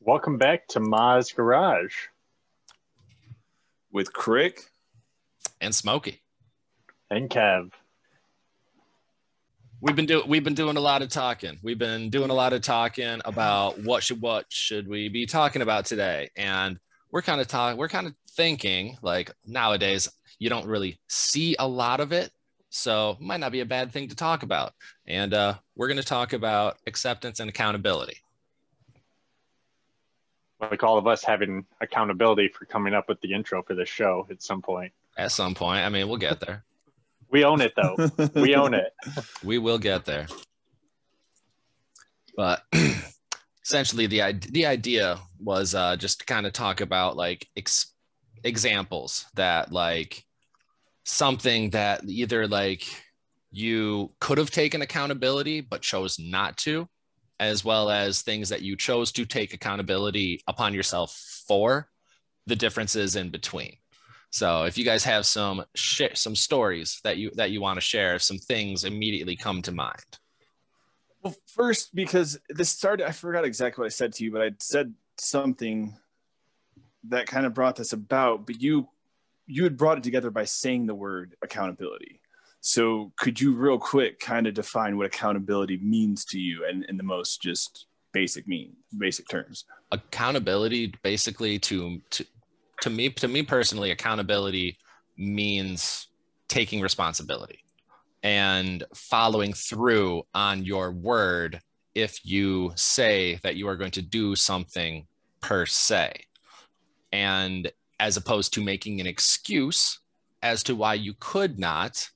Welcome back to Ma's Garage. with Crick. and Smokey. And Kev. We've been doing we've been doing a lot of talking. We've been doing a lot of talking about what should what should we be talking about today, and we're kind of talking. We're kind of thinking like nowadays you don't really see a lot of it, so it might not be a bad thing to talk about. And uh, we're going to talk about acceptance and accountability. Like all of us having accountability for coming up with the intro for this show at some point. At some point, I mean, we'll get there. We own it though. we own it. we will get there. But essentially, the the idea was uh, just to kind of talk about like ex- examples that like something that either like you could have taken accountability but chose not to, as well as things that you chose to take accountability upon yourself for, the differences in between. So if you guys have some sh- some stories that you that you want to share, some things immediately come to mind. Well, first, because this started, I forgot exactly what I said to you, but I said something that kind of brought this about. But you, you had brought it together by saying the word accountability. So, could you, real quick, kind of define what accountability means to you, and in the most just basic mean, basic terms? Accountability, basically, to to to me to me personally, accountability means taking responsibility and following through on your word if you say that you are going to do something per se and as opposed to making an excuse as to why you could not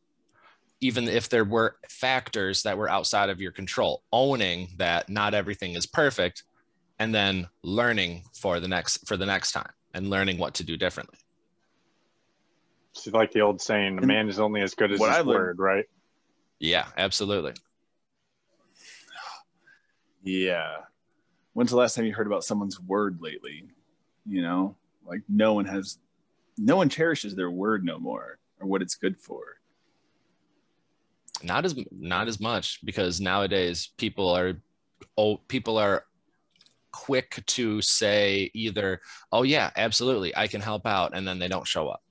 even if there were factors that were outside of your control owning that not everything is perfect and then learning for the next for the next time and learning what to do differently It's like the old saying, a man is only as good as what his I word, right? yeah absolutely Yeah. When's the last time you heard about someone's word lately? You know, like no one has, no one cherishes their word no more or what it's good for. Not as not as much because nowadays people are oh people are quick to say either oh yeah absolutely i can help out and then they don't show up.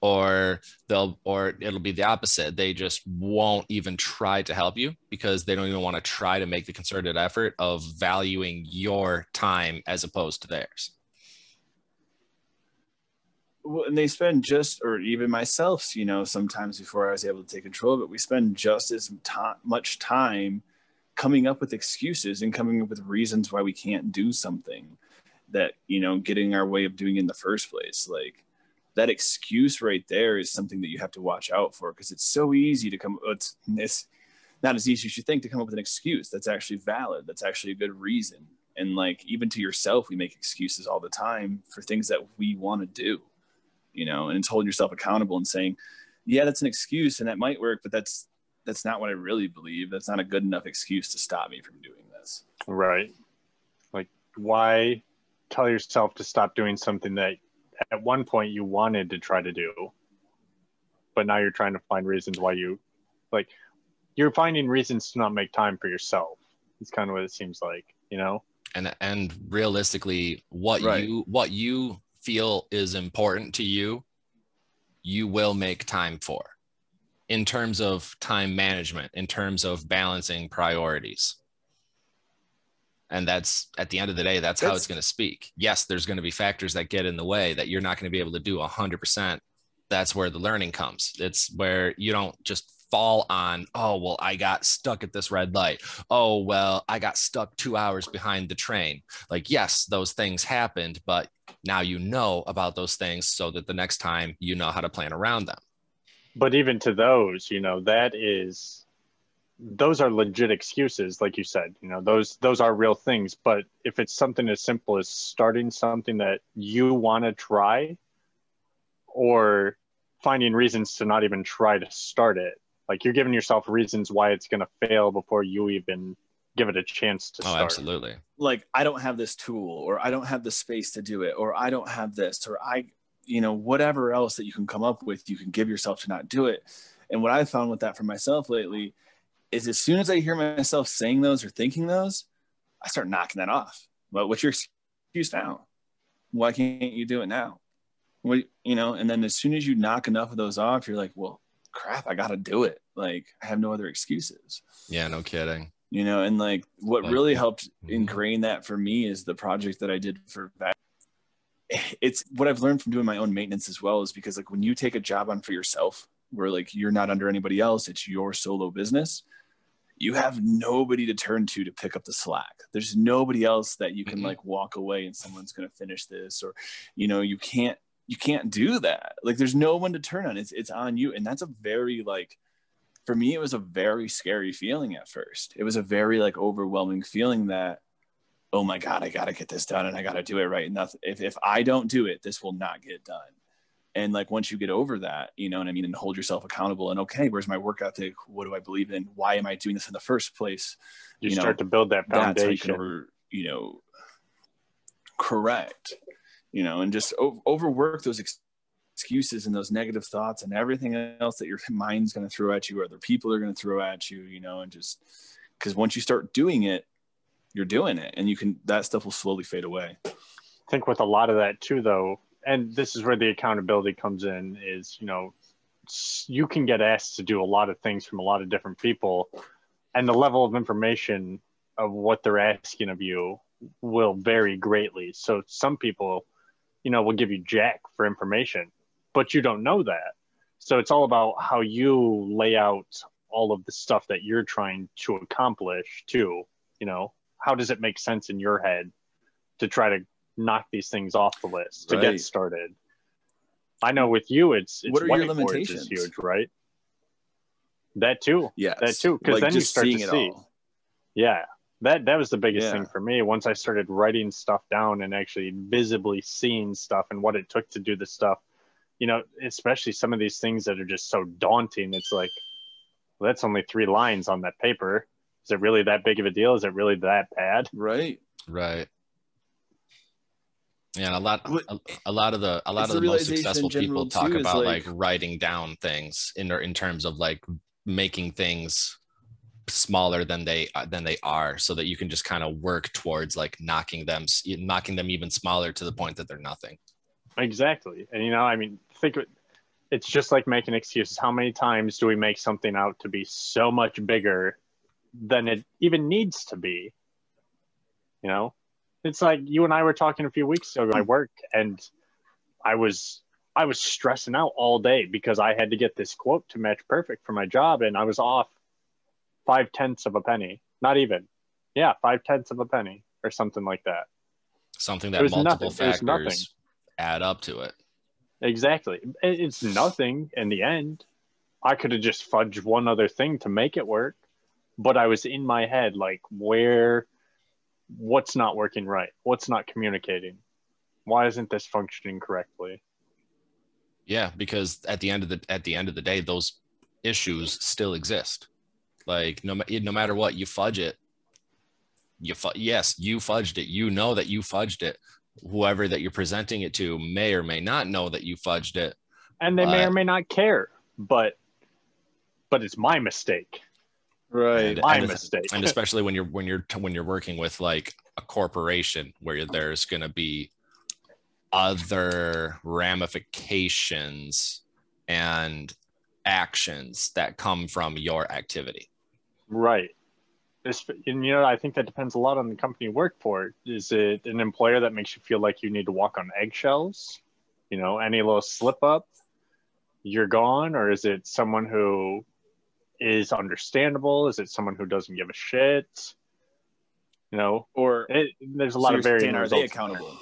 Or they'll or it'll be the opposite. They just won't even try to help you because they don't even want to try to make the concerted effort of valuing your time as opposed to theirs and they spend just, or even myself, you know, sometimes before I was able to take control of it, we spend just as much time coming up with excuses and coming up with reasons why we can't do something that, you know, getting our way of doing in the first place. Like that excuse right there is something that you have to watch out for because it's so easy to come, oh, it's, it's not as easy as you think to come up with an excuse that's actually valid, that's actually a good reason. And like, even to yourself, we make excuses all the time for things that we want to do you know, and it's holding yourself accountable and saying, yeah, that's an excuse and that might work, but that's that's not what I really believe. That's not a good enough excuse to stop me from doing this. Right. Like, why tell yourself to stop doing something that at one point you wanted to try to do, but now you're trying to find reasons why you, like, you're finding reasons to not make time for yourself. It's kind of what it seems like, you know? and and realistically what Right. you what you feel is important to you you will make time for in terms of time management in terms of balancing priorities. And that's at the end of the day that's, how it's going to speak. Yes there's going to be factors that get in the way that you're not going to be able to do 100% that's where the learning comes. It's where you don't just fall on oh well i got stuck at this red light. Oh well i got stuck two hours behind the train. Like yes those things happened but now you know about those things so that the next time you know how to plan around them But even to those, you know, that is, those are legit excuses, like you said, you know, those, those are real things. But if it's something as simple as starting something that you want to try or finding reasons to not even try to start it, like you're giving yourself reasons why it's going to fail before you even give it a chance to oh start. absolutely Like I don't have this tool or I don't have the space to do it or I don't have this or I you know whatever else that you can come up with you can give yourself to not do it. And what I found with that for myself lately is as soon as I hear myself saying those or thinking those, I start knocking that off. But what's your excuse now? Why can't you do it now? What you know? And then as soon as you knock enough of those off, you're like, well, crap, I got to do it. Like I have no other excuses. Yeah, no kidding. You know, and like what Like- really helped Mhm. ingrain that for me is the project that I did for that It's what I've learned from doing my own maintenance as well is because like when you take a job on for yourself, where like you're not under anybody else, it's your solo business. You have nobody to turn to to pick up the slack. There's nobody else that you can Mhm. like walk away and someone's going to finish this, or you know, you can't you can't do that. Like there's no one to turn on. It's it's on you, and that's a very like for me it was a very scary feeling at first. It was a very like overwhelming feeling that oh my god, I got to get this done and I got to do it right. Nothing if if I don't do it, this will not get done. And like once you get over that, you know what I mean, and hold yourself accountable and okay, where's my work ethic? What do I believe in? Why am I doing this in the first place? You, You know, start to build that that's how you foundation. over, you know, correct, you know, and just overwork those ex- excuses and those negative thoughts and everything else that your mind's going to throw at you or other people are going to throw at you, you know, and just because once you start doing it, you're doing it and you can, that stuff will slowly fade away. I think with a lot of that too, though, and this is where the accountability comes in, is you know, you can get asked to do a lot of things from a lot of different people, and the level of information of what they're asking of you will vary greatly. So some people, you know, will give you jack for information, but you don't know that. So it's all about how you lay out all of the stuff that you're trying to accomplish too. You know, how does it make sense in your head to try to knock these things off the list to Right. get started? I know with you, it's it's What are your limitations? is huge, right? That too. Yeah. That too, 'cause then you start to see. Yeah. That that was the biggest Yeah. thing for me. Once I started writing stuff down and actually visibly seeing stuff and what it took to do the stuff, you know, especially some of these things that are just so daunting. It's like, well, that's only three lines on that paper. Is it really that big of a deal? Is it really that bad? Right. Right. Yeah, and a lot, a, a lot of the, a lot It's of the the most successful people talk about like, like- writing down things in in terms of like making things smaller than they than they are, so that you can just kind of work towards like knocking them, knocking them even smaller to the point that they're nothing. Exactly. And you know, I mean, think it's just like making excuses. How many times do we make something out to be so much bigger than it even needs to be? You know, it's like you and I were talking a few weeks ago at my work, and I was I was stressing out all day because I had to get this quote to match perfect for my job, and I was off five tenths of a penny. Not even, yeah, five tenths of a penny or something like that. Something that multiple nothing. It was nothing. factors add up to it. Exactly. It's nothing in the end. I could have just fudged one other thing to make it work, but I was in my head like, where, what's not working right? What's not communicating? Why isn't this functioning correctly? Yeah, because at the end of the at the end of the day, those issues still exist. Like no no matter what, you fudge it. You fu- yes, you fudged it. You know that you fudged it. Whoever that you're presenting it to may or may not know that you fudged it. And they may or may not care, but, but it's my mistake. Right. And- My and- mistake. and especially when you're when you're when you're working with like a corporation where there's going to be other ramifications and actions that come from your activity Right. This, and you know, I think that depends a lot on the company you work for. Is it an employer that makes you feel like you need to walk on eggshells? You know, any little slip up, you're gone, or is it someone who is understandable? Is it someone who doesn't give a shit? You know, Or it, there's a lot you're of varying are they results in there. accountable?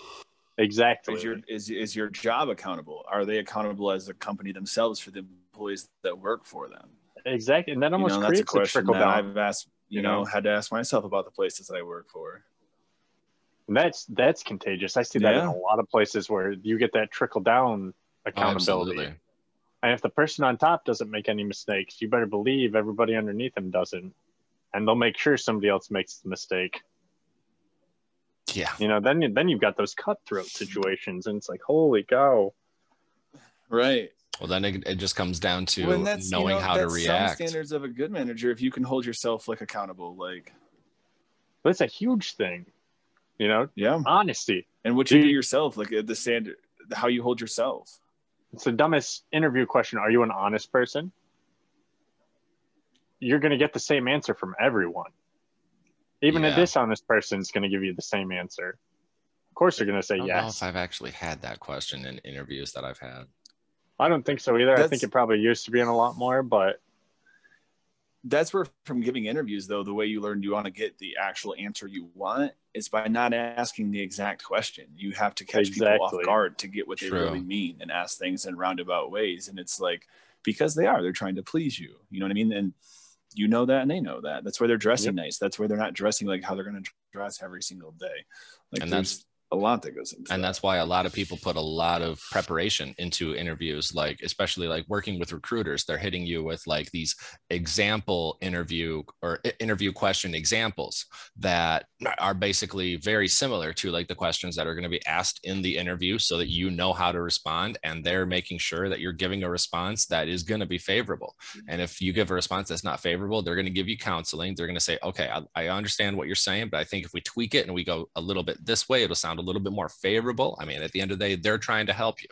Exactly. Is your is is your job accountable? Are they accountable as a company themselves for the employees that work for them? exactly, and that You almost know, that's a creates a, trickle down. I've asked. You, you know, know? had to ask myself about the places that I work for. And that's that's contagious. I see that in a lot of places where you get that trickle down Oh, accountability. absolutely And if the person on top doesn't make any mistakes, you better believe everybody underneath them doesn't. And they'll make sure somebody else makes the mistake. yeah You know, then you, then you've got those cutthroat situations, and it's like, holy cow! Right. Well then it, it just comes down to When that's, you knowing know, how to react Some standards of a good manager, if you can hold yourself like accountable, like But it's a huge thing. You know, yeah, honesty. and what you do Dude. yourself, like uh, the standard, how you hold yourself. It's the dumbest interview question. Are you an honest person? You're going to get the same answer from everyone. Even a dishonest person is going to give you the same answer. Of course, they're going to say I don't know yes. if I've actually had that question in interviews that I've had. I don't think so either. I think it probably used to be in a lot more, but That's where, from giving interviews, though, the way you learn you want to get the actual answer you want is by not asking the exact question. You have to catch people off guard to get what they True. really mean and ask things in roundabout ways. And it's like because they are, they're trying to please you. You know what I mean? And you know that, and they know that. That's why they're dressing nice. That's why they're not dressing like how they're going to dress every single day. Like And there's a lot that goes into and that. that's why a lot of people put a lot of preparation into interviews like especially like working with recruiters. They're hitting you with like these example interview or interview question examples that are basically very similar to like the questions that are going to be asked in the interview so that you know how to respond and they're making sure that you're giving a response that is going to be favorable. Mm-hmm. And if you give a response that's not favorable they're going to give you counseling. They're going to say okay I, I understand what you're saying but i think if we tweak it and we go a little bit this way it'll sound a little bit more favorable i mean at the end of the day they're trying to help you.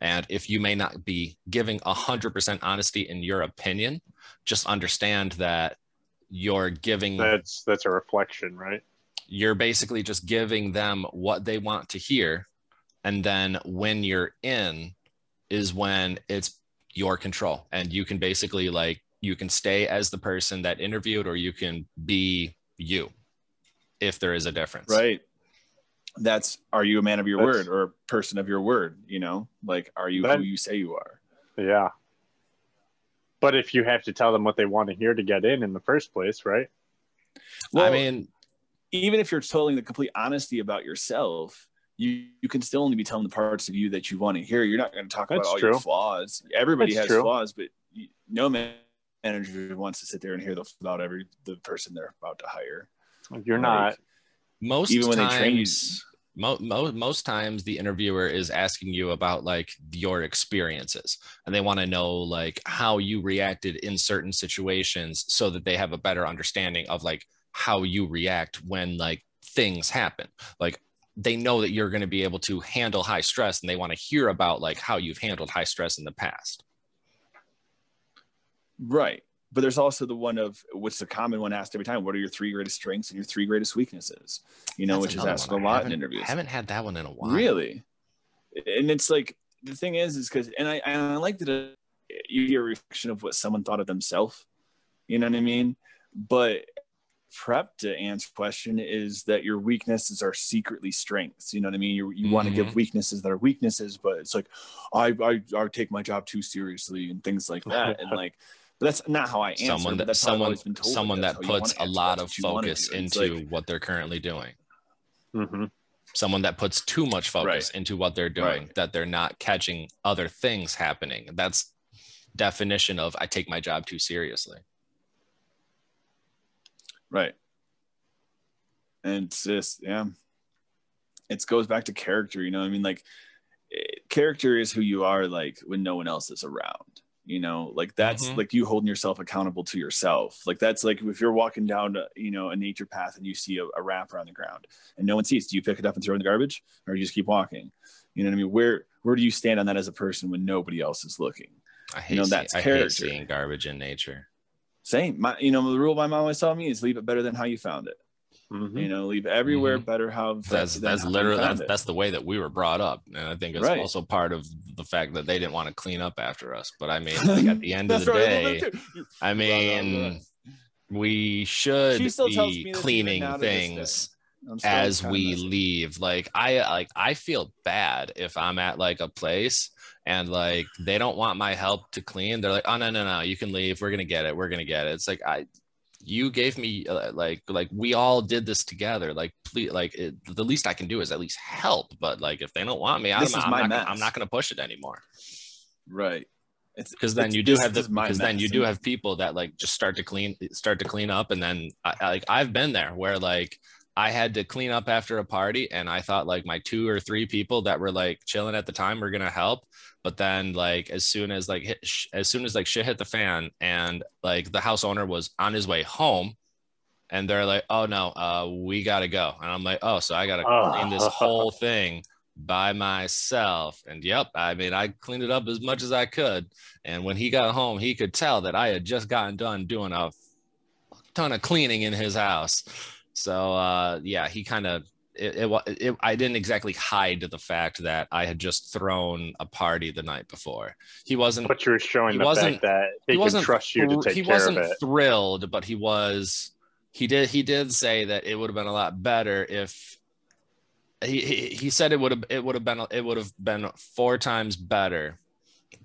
And if you may not be giving 100% honesty in your opinion just understand that you're giving that's that's a reflection, right? you're basically just giving them what they want to hear. And then when you're in is when it's your control. And you can basically like you can stay as the person that interviewed or you can be you if there is a difference. Right that's are you a man of your That's- word or a person of your word you know like are you That- who you say you are Yeah. But if you have to tell them what they want to hear to get in in the first place, right? well i mean even if you're telling the complete honesty about yourself you, you can still only be telling the parts of you that you want to hear you're not going to talk about all your flaws everybody That's has true. flaws but you, no manager wants to sit there and hear the about every the person they're about to hire You're Like, not. Most even when they train you. times mo- mo- most times the interviewer is asking you about like your experiences. And they want to know like how you reacted in certain situations so that they have a better understanding of like how you react when like things happen. Like they know that you're going to be able to handle high stress and they want to hear about like how you've handled high stress in the past. Right but there's also the one of what's the common one asked every time what are your three greatest strengths and your three greatest weaknesses you know That's which is asked a lot in interviews i haven't had that one in a while Really? And it's like the thing is, is because and I and I like that you hear a reflection of what someone thought of themselves. You know what I mean? But prep to answer question is that your weaknesses are secretly strengths. You know what I mean? You you want to Mm-hmm. give weaknesses that are weaknesses, but it's like I, I I take my job too seriously and things like that. And like that's not how I answer. someone that that's someone someone that puts a lot of what you wanna focus into like- what they're currently doing hmm someone that puts too much focus Right. into what they're doing Right. that they're not catching other things happening that's definition of i take my job too seriously Right. And it's just, yeah, it goes back to character, you know, I mean, like eh, character is who you are, like when no one else is around, you know, like that's Mhm. like you holding yourself accountable to yourself. Like that's like if you're walking down, uh, you know, a nature path and you see a, a wrapper on the ground and no one sees, do you pick it up and throw it in the garbage or you just keep walking? You know what I mean? Where, where do you stand on that as a person when nobody else is looking? i hate, know, see- that's hate character. seeing garbage in nature Same, my, you know, the rule my mom always taught me is leave it better than how you found it. Hmm you know leave everywhere better how Mm-hmm. that's that's literally that's, it. that's the way that we were brought up and i think it's Right. also part of the fact that they didn't want to clean up after us but i mean like at the end of the right, day too. i mean we should She still tells be me this even cleaning now to this day. things as we leave like i like i feel bad if i'm at like a place and like they don't want my help to clean they're like oh no no no you can leave we're gonna get it we're gonna get it it's like i you gave me uh, like like we all did this together like please like it, the least i can do is at least help but like if they don't want me i'm, This is I'm, my not, mess. I'm not gonna push it anymore right because then you do have the is my because then you do have people that like just start to clean start to clean up and then I- like I've been there where like I had to clean up after a party and I thought like my two or three people that were like chilling at the time were gonna help but then like as soon as like hit, sh- as soon as like shit hit the fan and like the house owner was on his way home and they're like, "Oh no, uh, we gotta go," and I'm like, "Oh, so I gotta Oh. clean this whole thing by myself?" And yep, I mean, I cleaned it up as much as I could. And when he got home, he could tell that I had just gotten done doing a ton of cleaning in his house. So uh, yeah, he kind of. It, it, it, I didn't exactly hide the fact that I had just thrown a party the night before. He wasn't But you were showing He the wasn't- fact that he, he can trust you to take he care wasn't of it. thrilled but he was he did he did say that it would have been a lot better if he he, he said it would have it would have been it would have been four times better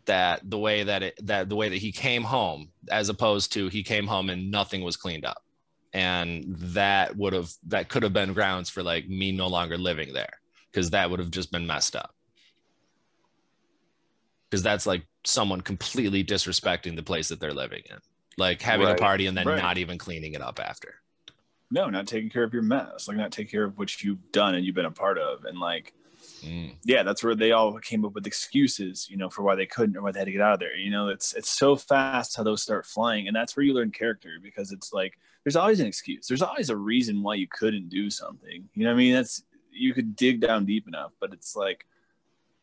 that the way that it that the way that he came home as opposed to he came home and nothing was cleaned up and that would have that could have been grounds for like me no longer living there because that would have just been messed up because that's like someone completely disrespecting the place that they're living in like having Right. a party and then Right. not even cleaning it up after No, not taking care of your mess, like not taking care of what you've done and you've been a part of, and like Mm. yeah, that's where they all came up with excuses, you know, for why they couldn't or why they had to get out of there. You know, it's it's so fast how those start flying, and that's where you learn character because it's like there's always an excuse. There's always a reason why you couldn't do something. You know what I mean? That's you could dig down deep enough, but it's like,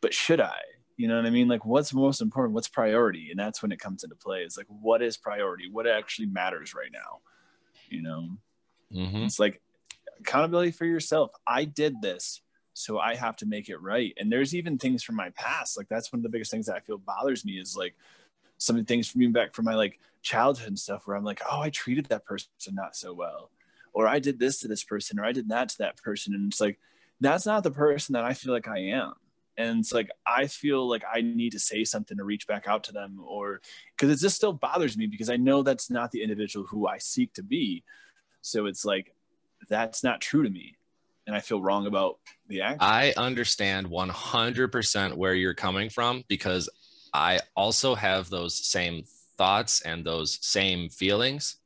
but should I? You know what I mean? Like, what's most important? What's priority? And that's when it comes into play. It's like, what is priority? What actually matters right now? You know, Mhm. it's like accountability for yourself. I did this, so I have to make it right. And there's even things from my past. Like that's one of the biggest things that I feel bothers me is like some of the things from back from my like childhood and stuff where I'm like, oh, I treated that person not so well. Or I did this to this person, or I did that to that person. And it's like, that's not the person that I feel like I am. And it's like, I feel like I need to say something to reach back out to them, or because it just still bothers me because I know that's not the individual who I seek to be. So it's like that's not true to me, and I feel wrong about the act. I understand 100% where you're coming from because I also have those same thoughts and those same feelings.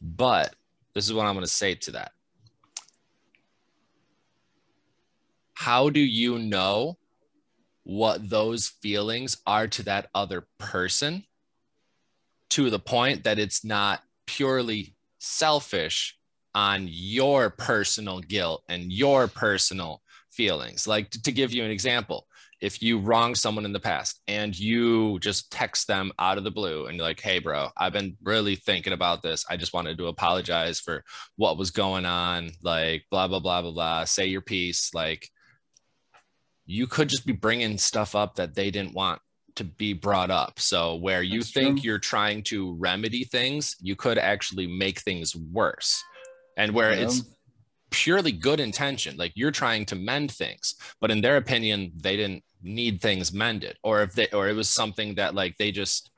But this is what I'm going to say to that. How do you know what those feelings are to that other person to the point that it's not purely selfish on your personal guilt and your personal feelings. Like to give you an example, if you wronged someone in the past and you just text them out of the blue and you're like, hey, bro, I've been really thinking about this. I just wanted to apologize for what was going on. Like, blah, blah, blah, blah, blah. Say your piece. Like, you could just be bringing stuff up that they didn't want to be brought up. So, where you That's think true. you're trying to remedy things, you could actually make things worse. And where it's Um, purely good intention like you're trying to mend things but in their opinion they didn't need things mended or if they or it was something that like they just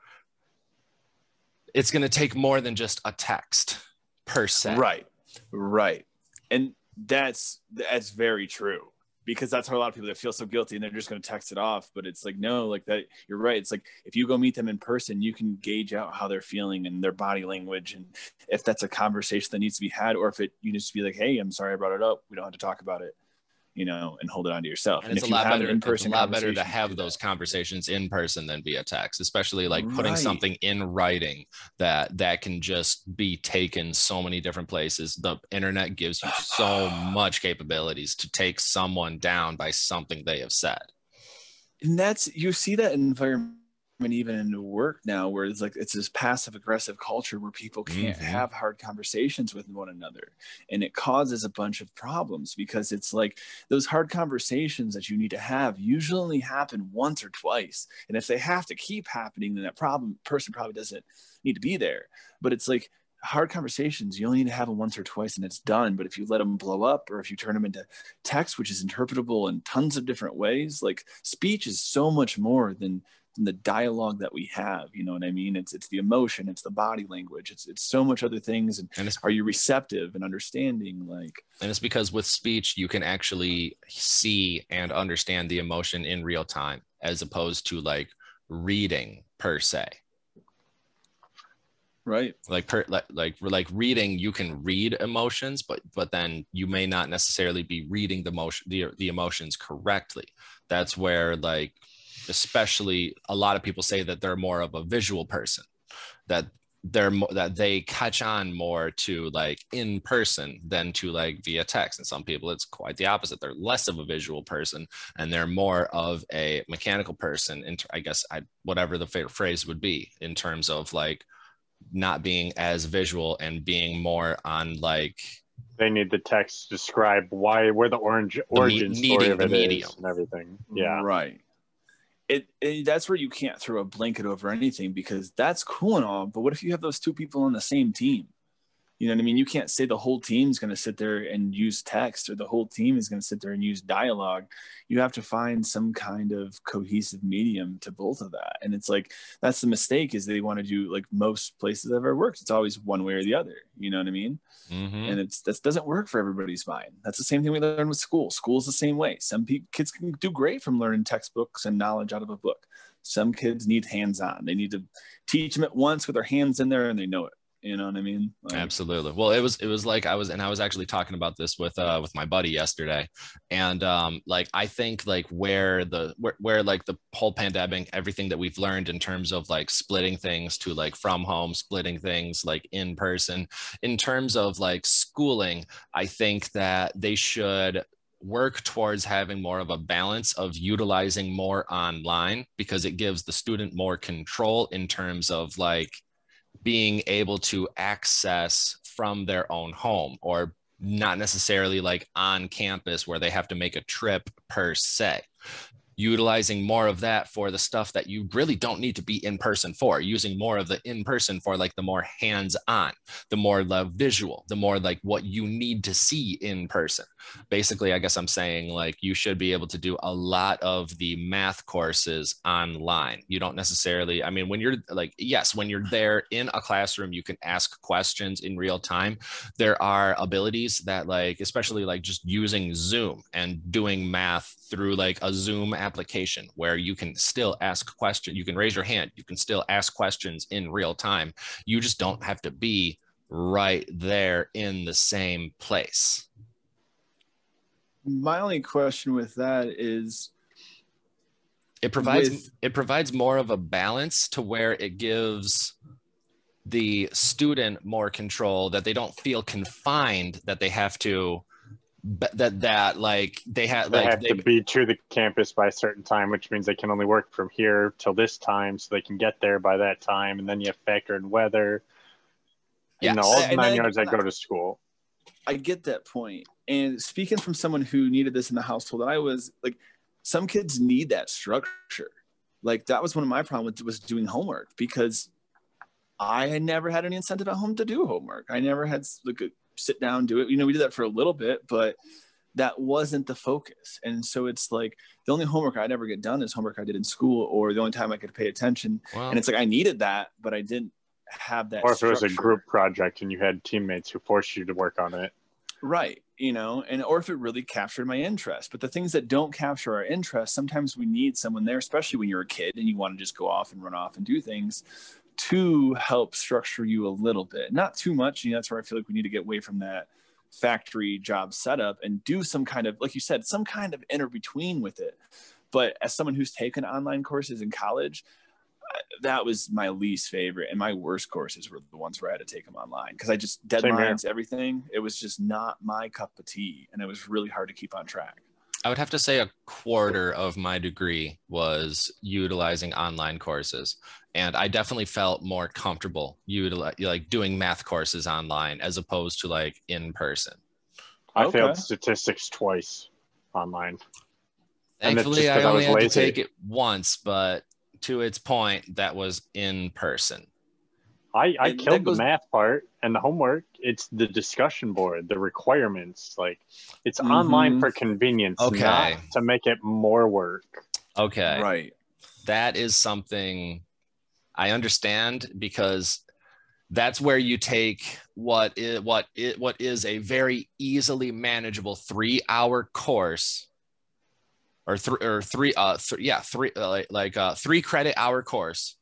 it's going to take more than just a text per se. Right, right, and that's that's very true because that's how a lot of people that feel so guilty and they're just going to text it off. But it's like no, like that. You're right. It's like if you go meet them in person, you can gauge out how they're feeling and their body language, and if that's a conversation that needs to be had, or if it you just be like, hey, I'm sorry I brought it up. We don't have to talk about it. You know, and hold it on to yourself. and it's if a lot better it's a in-person lot better to have those conversations in person than via text especially like putting something in writing that that can just be taken so many different places. The internet gives you so much capabilities to take someone down by something they have said. And that's you see that environment even in work now where it's like it's this passive aggressive culture where people can't Mhm. have hard conversations with one another. And it causes a bunch of problems because it's like those hard conversations that you need to have usually only happen once or twice. And if they have to keep happening then that problem person probably doesn't need to be there. But it's like hard conversations you only need to have them once or twice and it's done. But if you let them blow up or if you turn them into text which is interpretable in tons of different ways like speech is so much more than, the dialogue that we have you know what i mean it's it's the emotion it's the body language it's it's so much other things and and it's are you receptive and understanding like And it's because with speech, you can actually see and understand the emotion in real time as opposed to like reading per se. right Like per like like like reading, you can read emotions, but but then you may not necessarily be reading the motion the, the emotions correctly. That's where like especially a lot of people say that they're more of a visual person. That they're that they catch on more to like in person than to like via text and some people it's quite the opposite they're less of a visual person and they're more of a mechanical person and i guess i whatever the phrase would be in terms of like not being as visual and being more on like they need the text to describe why where the orange origin me- story of it medium. and everything yeah right it, it, that's where you can't throw a blanket over anything because that's cool and all but what if you have those two people on the same team you know what i mean? You can't say the whole team's going to sit there and use text or the whole team is going to sit there and use dialogue. You have to find some kind of cohesive medium to both of that. And it's like that's the mistake is they want to do like most places i've ever worked it's always one way or the other. You know what i mean? Mm-hmm. and it's that doesn't work for everybody's mind. That's the same thing we learn with school. School's the same way. Some pe- kids can do great from learning textbooks and knowledge out of a book. Some kids need hands-on. They need to teach them at once with their hands in there and they know it you know what I mean? Like, Absolutely. Well, it was it was like I was and I was actually talking about this with uh with my buddy yesterday. And um like I think like where the where, where like the whole pandemic, everything that we've learned in terms of like splitting things to like from home, splitting things like in person, in terms of like schooling, I think that they should work towards having more of a balance of utilizing more online because it gives the student more control in terms of like being able to access from their own home or not necessarily like on campus where they have to make a trip per se. Utilizing more of that for the stuff that you really don't need to be in person for using more of the in person for like the more hands on the more the visual the more like what you need to see in person basically i guess i'm saying like you should be able to do a lot of the math courses online you don't necessarily i mean when you're like yes when you're there in a classroom you can ask questions in real time there are abilities that like especially like just using zoom and doing math through like a zoom application where you can still ask questions. You can raise your hand. You can still ask questions in real time. You just don't have to be right there in the same place. My only question with that is it provides with, it provides more of a balance to where it gives the student more control that they don't feel confined that they have to but that that like they have they like have they, to be to the campus by a certain time which means they can only work from here till this time so they can get there by that time and then you have factor in weather. Yeah you know all the nine yards that go to school. I get that point and speaking from someone who needed this in the household i was like some kids need that structure like that was one of my problems was doing homework because i had never had any incentive at home to do homework i never had like a sit down, do it. You know, we did that for a little bit, but that wasn't the focus. And so it's like the only homework I'd ever get done is homework I did in school, or the only time I could pay attention. Wow. And it's like I needed that, but I didn't have that. Or if structure. it was a group project and you had teammates who forced you to work on it. Right. You know, and or if it really captured my interest. But the things that don't capture our interest, sometimes we need someone there, especially when you're a kid and you want to just go off and run off and do things to help structure you a little bit, not too much. You know, that's where I feel like we need to get away from that factory job setup and do some kind of, like you said, some kind of inner between with it. But as someone who's taken online courses in college, that was my least favorite and my worst courses were the ones where i had to take them online because i just deadlines everything it was just not my cup of tea and it was really hard to keep on track I would have to say a quarter of my degree was utilizing online courses. And I definitely felt more comfortable utilize, like doing math courses online as opposed to like in person. I okay. failed statistics twice online. Thankfully, I only I had to take it once, but to its point, that was in person. I, I killed goes, the math part and the homework. It's the discussion board, the requirements. Like it's mm-hmm. online for convenience, okay. to make it more work. Okay. Right. That is something I understand because that's where you take what is what is, what is a very easily manageable three hour course or three or three uh th- yeah three uh, like, like a three credit hour course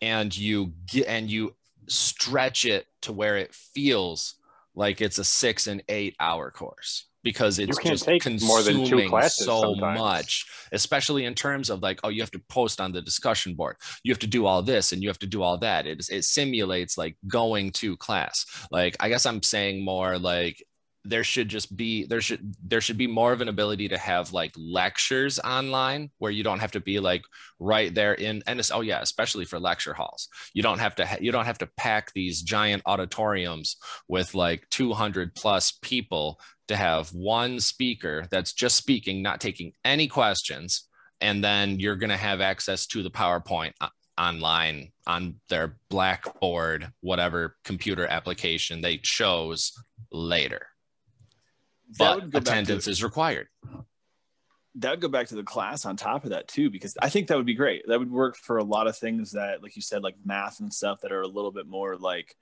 and you get and you stretch it to where it feels like it's a six and eight hour course because it's just take consuming more than two classes so sometimes. much, especially in terms of like, oh, you have to post on the discussion board, you have to do all this, and you have to do all that. It it simulates like going to class. Like I guess I'm saying more like there should just be there should there should be more of an ability to have like lectures online where you don't have to be like right there in and it's oh yeah especially for lecture halls. You don't have to ha- you don't have to pack these giant auditoriums with like 200 plus people to have one speaker that's just speaking not taking any questions and then you're going to have access to the powerpoint uh, online on their blackboard whatever computer application they chose later but to- attendance is required. that would go back to the class on top of that too because i think that would be great. That would work for a lot of things that like you said like math and stuff that are a little bit more like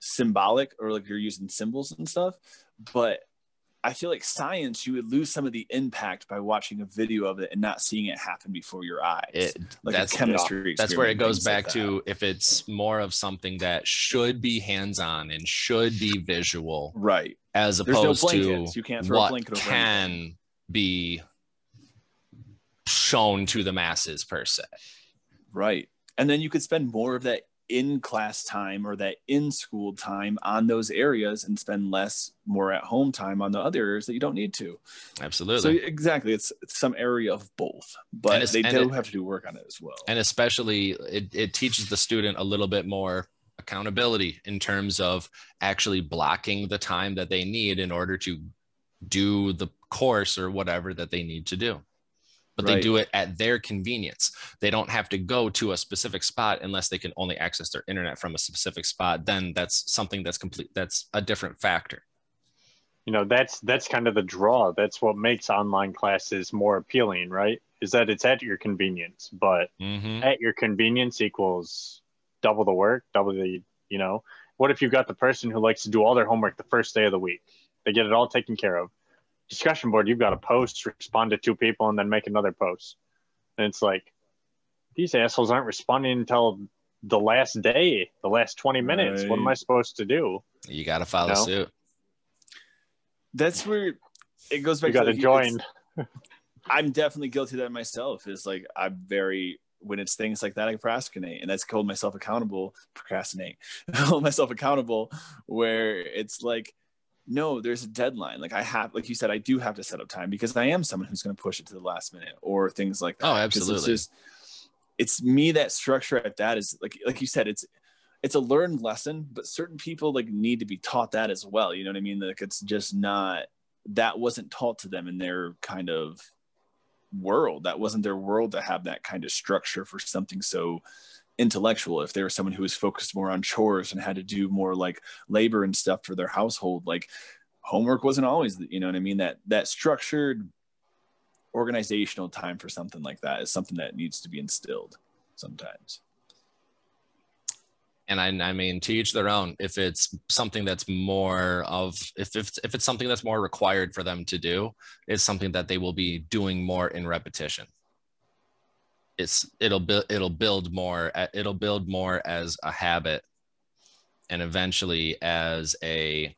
symbolic or like you're using symbols and stuff. But i feel like science you would lose some of the impact by watching a video of it and not seeing it happen before your eyes. It, like that's chemistry that's where it goes things like back to if it's more of something that should be hands-on and should be visual. Right as there's no opposed to you can't throw a what blanket over anything. can be shown to the masses per se. Right. And then you could spend more of that in class time or that in school time on those areas and spend less more at home time on the other areas that you don't need to. Absolutely. So exactly, it's, it's some area of both, but they do it- have to do work on it as well. and especially it, it teaches the student a little bit more accountability in terms of actually blocking the time that they need in order to do the course or whatever that they need to do. But they do it at their convenience. They don't have to go to a specific spot unless they can only access their internet from a specific spot. Then that's something that's complete that's a different factor. You know that's that's kind of the draw. That's what makes online classes more appealing right? Is that it's at your convenience but mm-hmm. at your convenience equals double the work double the you know. What if you've got the person who likes to do all their homework the first day of the week? They get it all taken care of. Discussion board you've got to post respond to two people and then make another post. And it's like these assholes aren't responding until the last day the last 20 minutes. What am i supposed to do? You got to follow No. suit. That's where it goes back you got to join. I'm definitely guilty of that myself. Is like I'm very when it's things like that I procrastinate, and that's hold myself accountable. Procrastinate, hold myself accountable. Where it's like, no, there's a deadline. Like I have, like you said, I do have to set up time because I am someone who's going to push it to the last minute or things like that. Oh, absolutely. It's, just, it's me that structure at that is like like you said, it's it's a learned lesson, but certain people like need to be taught that as well. You know what I mean? Like it's just not that wasn't taught to them in their kind of world. That wasn't their world to have that kind of structure for something so intellectual. If they were someone who was focused more on chores and had to do more like labor and stuff for their household, like homework wasn't always, you know what I mean? That that structured organizational time for something like that is something that needs to be instilled sometimes. And I, I mean to each their own if it's something that's more of if, if if it's something that's more required for them to do it's something that they will be doing more in repetition. It's it'll build it'll build more it'll build more as a habit and eventually as a,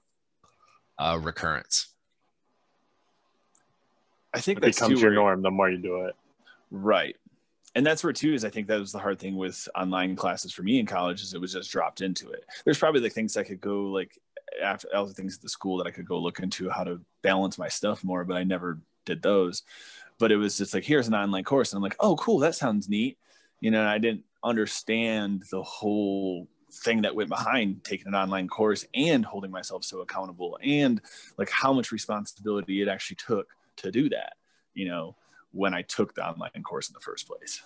a recurrence. I think it that's becomes too your where- norm the more you do it. Right. And that's where too is I think that was the hard thing with online classes for me in college is it was just dropped into it. There's probably like things I could go like after other things at the school that I could go look into how to balance my stuff more, but I never did those. But it was just like here's an online course, and I'm like, oh cool, that sounds neat. You know, I didn't understand the whole thing that went behind taking an online course and holding myself so accountable and like how much responsibility it actually took to do that. You know, when I took the online course in the first place.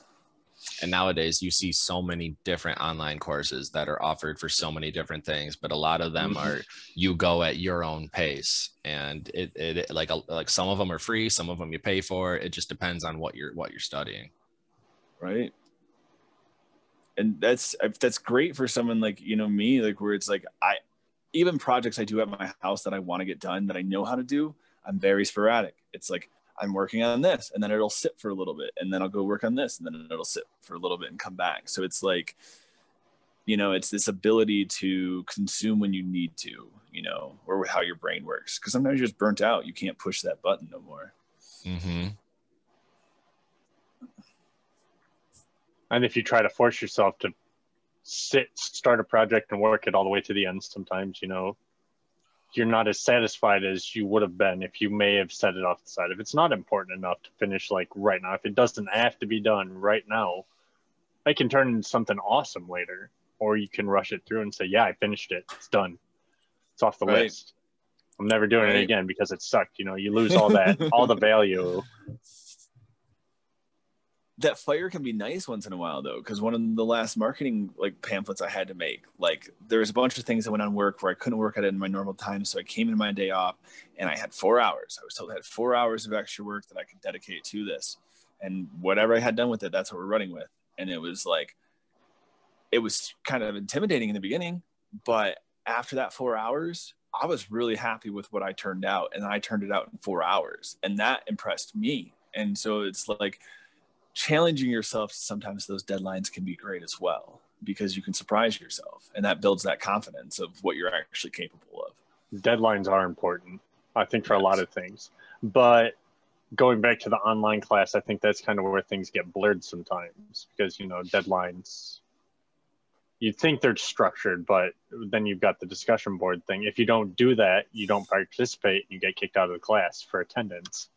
and nowadays you see so many different online courses that are offered for so many different things but a lot of them are mm-hmm. you go at your own pace and it, it like like some of them are free some of them you pay for it just depends on what you're what you're studying Right. And that's that's great for someone like you know me, like where it's like I even projects I do at my house that I want to get done that I know how to do, I'm very sporadic. It's like I'm working on this and then it'll sit for a little bit and then I'll go work on this and then it'll sit for a little bit and come back. So it's like you know it's this ability to consume when you need to you know or how your brain works because sometimes you're just burnt out you can't push that button no more Mm-hmm. And if you try to force yourself to sit, start a project and work it all the way to the end, sometimes, you know, you're not as satisfied as you would have been if you may have set it off the side. If it's not important enough to finish like right now, if it doesn't have to be done right now, it can turn into something awesome later. Or you can rush it through and say, Yeah, I finished it. It's done. It's off the Right. list. I'm never doing Right. it again because it sucked. You know, you lose all that, all the value. That fire can be nice once in a while though because one of the last marketing like pamphlets i had to make like there was a bunch of things that went on work where i couldn't work at it in my normal time so i came in my day off and i had four hours. I was told i had four hours of extra work that i could dedicate to this and whatever i had done with it that's what we're running with. And it was like it was kind of intimidating in the beginning but after that four hours i was really happy with what i turned out and i turned it out in four hours and that impressed me. And so it's like challenging yourself sometimes those deadlines can be great as well because you can surprise yourself and that builds that confidence of what you're actually capable of. Deadlines are important i think for a lot of things. But going back to the online class i think that's kind of where things get blurred sometimes because you know deadlines you think they're structured but then you've got the discussion board thing. If you don't do that you don't participate and you get kicked out of the class for attendance.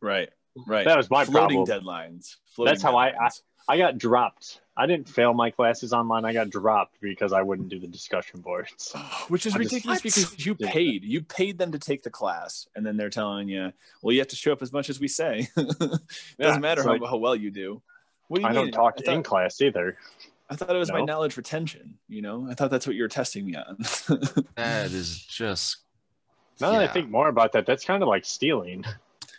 Right right. That was my floating problem. deadlines. Floating That's how I- deadlines. i got dropped. I didn't fail my classes online. I got dropped because i wouldn't do the discussion boards. Which is I ridiculous What? because you paid. You paid them to take the class and then they're telling you well you have to show up as much as we say. Doesn't Yeah, matter it's how, like- how well you do. What do you i mean? don't talk I thought, in class either. I thought it was my knowledge retention you know? I thought that's what you were testing me on. That is just now that i think more about that that's kind of like stealing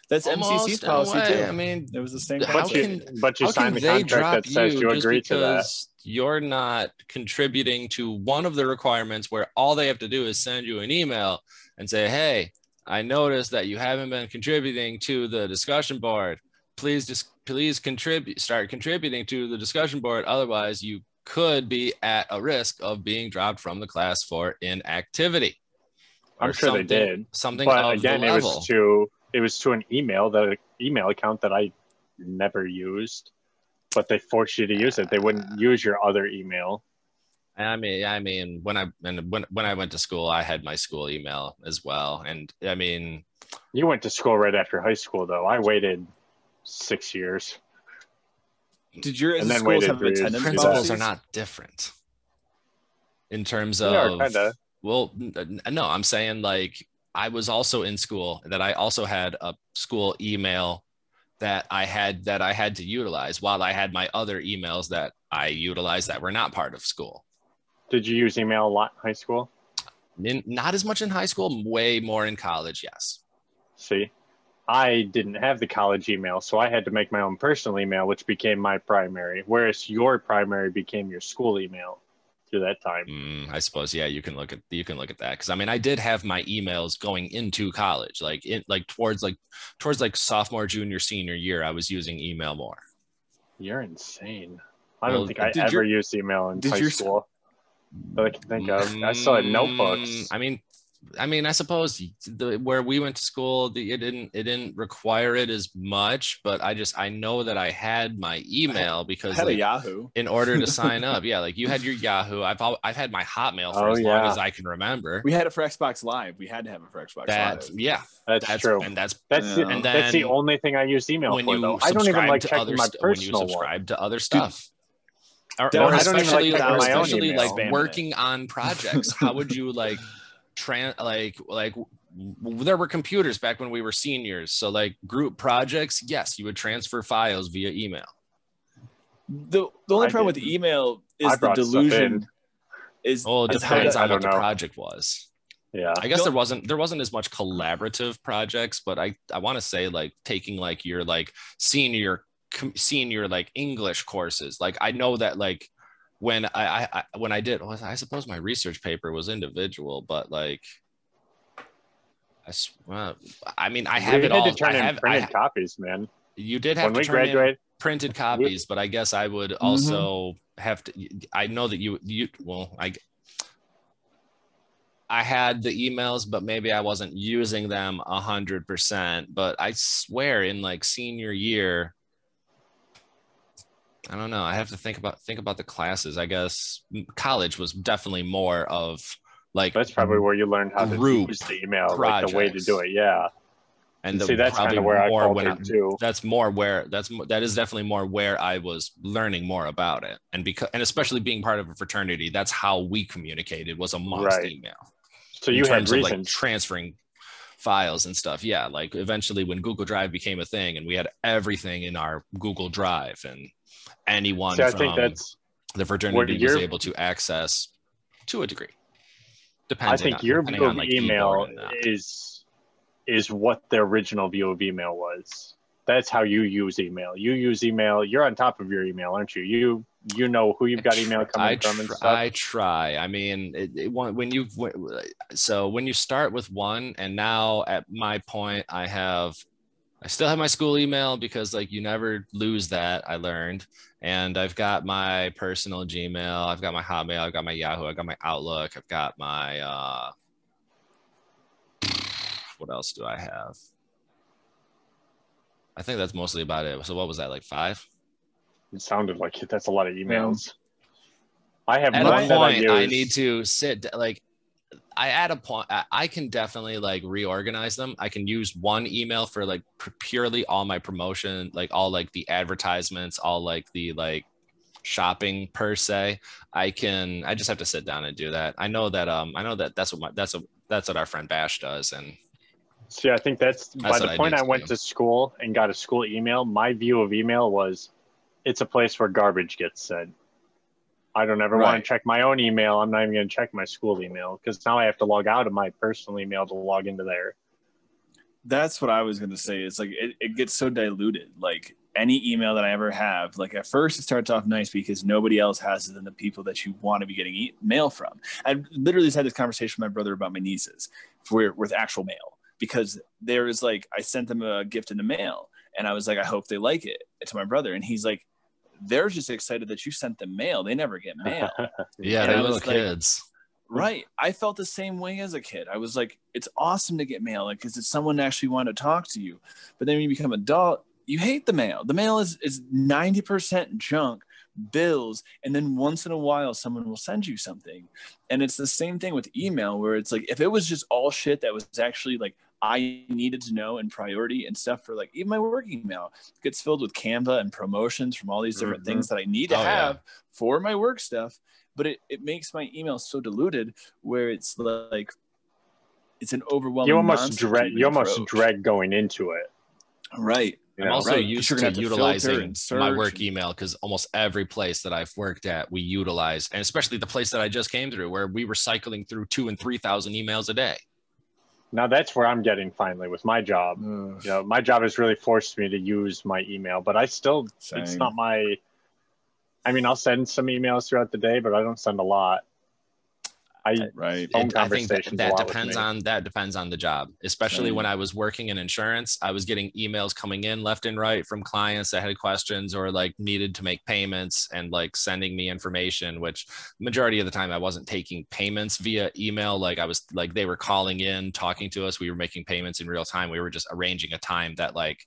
that's almost mcc's policy way. too I mean, it was the same How but you, can- but you how sign can the they contract drop that says you you just agree to that. because you're not contributing to one of the requirements where all they have to do is send you an email and say, "Hey, I noticed that you haven't been contributing to the discussion board. Please just please contribute, start contributing to the discussion board. Otherwise, you could be at a risk of being dropped from the class for inactivity." I'm sure they did. Something But of again, the it level. was to it was to an email the email account that I never used, but they forced you to use it. They wouldn't use your other email. I mean, I mean, when I and when when I went to school, I had my school email as well, and I mean, You went to school right after high school, though. I waited six years. Did your And then schools have three years attendance to principals are not different in terms They are of kinda. well, no, I'm saying like I was also in school that I also had a school email that I had that I had to utilize while I had my other emails that I utilized that were not part of school. Did you use email a lot in high school? In, not as much in high school, way more in college. Yes. See, I didn't have the college email, so I had to make my own personal email, which became my primary. Whereas your primary became your school email through that time. Mm, I suppose yeah, you can look at you can look at that because I mean I did have my emails going into college, like in like towards like towards like sophomore, junior, senior year. I was using email more. You're insane. I don't think I ever your- used email in high your- school that I can think of. I still had Mm, notebooks. I mean, I mean, I suppose the, where we went to school, the, it didn't it didn't require it as much, but I just I know that I had my email I because had a like, Yahoo. in order to sign up, yeah, like you had your Yahoo. I've I've had my Hotmail for Oh, as long as I can remember. We had it for Xbox Live. We had to have it for Xbox That Live. yeah, That's, that's true. and that's That's the, Yeah. and that's the only thing I use email when for. you Though I don't even subscribe like to checking other my st- when you personal one. subscribe to other stuff. Or, or I don't even like especially, or especially like working on projects. How would you like tran like like there were computers back when we were seniors. So like group projects, yes, you would transfer files via email. The the only I problem with didn't. the email I is the delusion. Is Well, it is how depends on what don't the project was. Yeah. I guess Don't- there wasn't there wasn't as much collaborative projects, but I I want to say like taking like your like senior com- senior like English courses. Like I know that like when I, I, I when I did, I suppose my research paper was individual, but like I, well, I mean I have we it all. I have I, printed ha- copies, man. you did have When to we turn in graduated, printed copies, but I guess I would mm-hmm. also have to I know that you you well I I had the emails, but maybe I wasn't using them a hundred percent. But I swear in like senior year, I don't know. I have to think about think about the classes. I guess college was definitely more of like That's probably where you learned how to use the email, like the way to do it. Yeah. and the, See, that's kind probably of where I more when faltered I- too. that's more where that's that is definitely more where I was learning more about it, and because and especially being part of a fraternity, that's how we communicated was amongst Right. email. So you had of like transferring files and stuff. Yeah, like eventually when Google Drive became a thing, and we had everything in our Google Drive, and anyone See, I from think that's the fraternity was able to access to a degree. Depends i think on, your view on, of like, email keyboard and that. is is what the original view of email was. That's how you use email. You use email. You're on top of your email, aren't you? You you know who you've got email coming I, from and stuff. I try. I mean, it, it, when when you so when you start with one, and now at my point, I have, I still have my school email because like you never lose that. I learned, and I've got my personal Gmail. I've got my Hotmail. I've got my Yahoo. I've got my Outlook. I've got my. uh What else do I have? I think that's mostly about it. So what was that like five? It sounded like it. That's a lot of emails. I have at one a that I. I, need to sit like I at a point I- can definitely like reorganize them. I can use one email for like purely all my promotion, like all like the advertisements, all like the like shopping per se. I can I just have to sit down and do that. I know that um I know that that's what my that's a that's what our friend Bash does and See, I think that's, by the what I point I went do. to school and got a school email. My view of email was, it's a place where garbage gets sent. I don't ever want to check my own email. I'm not even going to check my school email because now I have to log out of my personal email to log into there. That's what I was gonna say. It's like it, it gets so diluted. Like any email that I ever have, like at first it starts off nice because nobody else has it than the people that you want to be getting e- mail from. I literally just had this conversation with my brother about my nieces for with actual mail because there was like I sent them a gift in the mail and I was like I hope they like it to my brother and he's like they're just excited that you sent them mail. They never get mail. yeah, And they're little was like- kids. Right. I felt the same way as a kid. I was like, it's awesome to get mail, like, because it's someone actually want to talk to you. But then when you become adult, you hate the mail. The mail is is ninety percent junk, bills, and then once in a while someone will send you something. And it's the same thing with email, where it's like if it was just all shit that was actually like I needed to know and priority and stuff for like even my work email gets filled with Canva and promotions from all these different Mhm. things that I need to Oh, yeah. have for my work stuff but it, it makes my email so diluted where it's like it's an overwhelming you almost monster dread. to You almost approach. dread going into it. right You I'm also right, 'cause used you're to gonna have to filter utilizing my work email because almost every place that I've worked at, we utilize, and especially the place that I just came through, where we were cycling through two and three thousand emails a day. Now that's where I'm getting finally with my job. Ugh, You know, my job has really forced me to use my email, but I still it's not my I mean, I'll send some emails throughout the day, but I don't send a lot. I right It- I think that, that depends on that depends on the job. Especially Same. when I was working in insurance, I was getting emails coming in left and right from clients that had questions or like needed to make payments and like sending me information. Which majority of the time I wasn't taking payments via email. Like I was like they were calling in, talking to us. We were making payments in real time. We were just arranging a time that like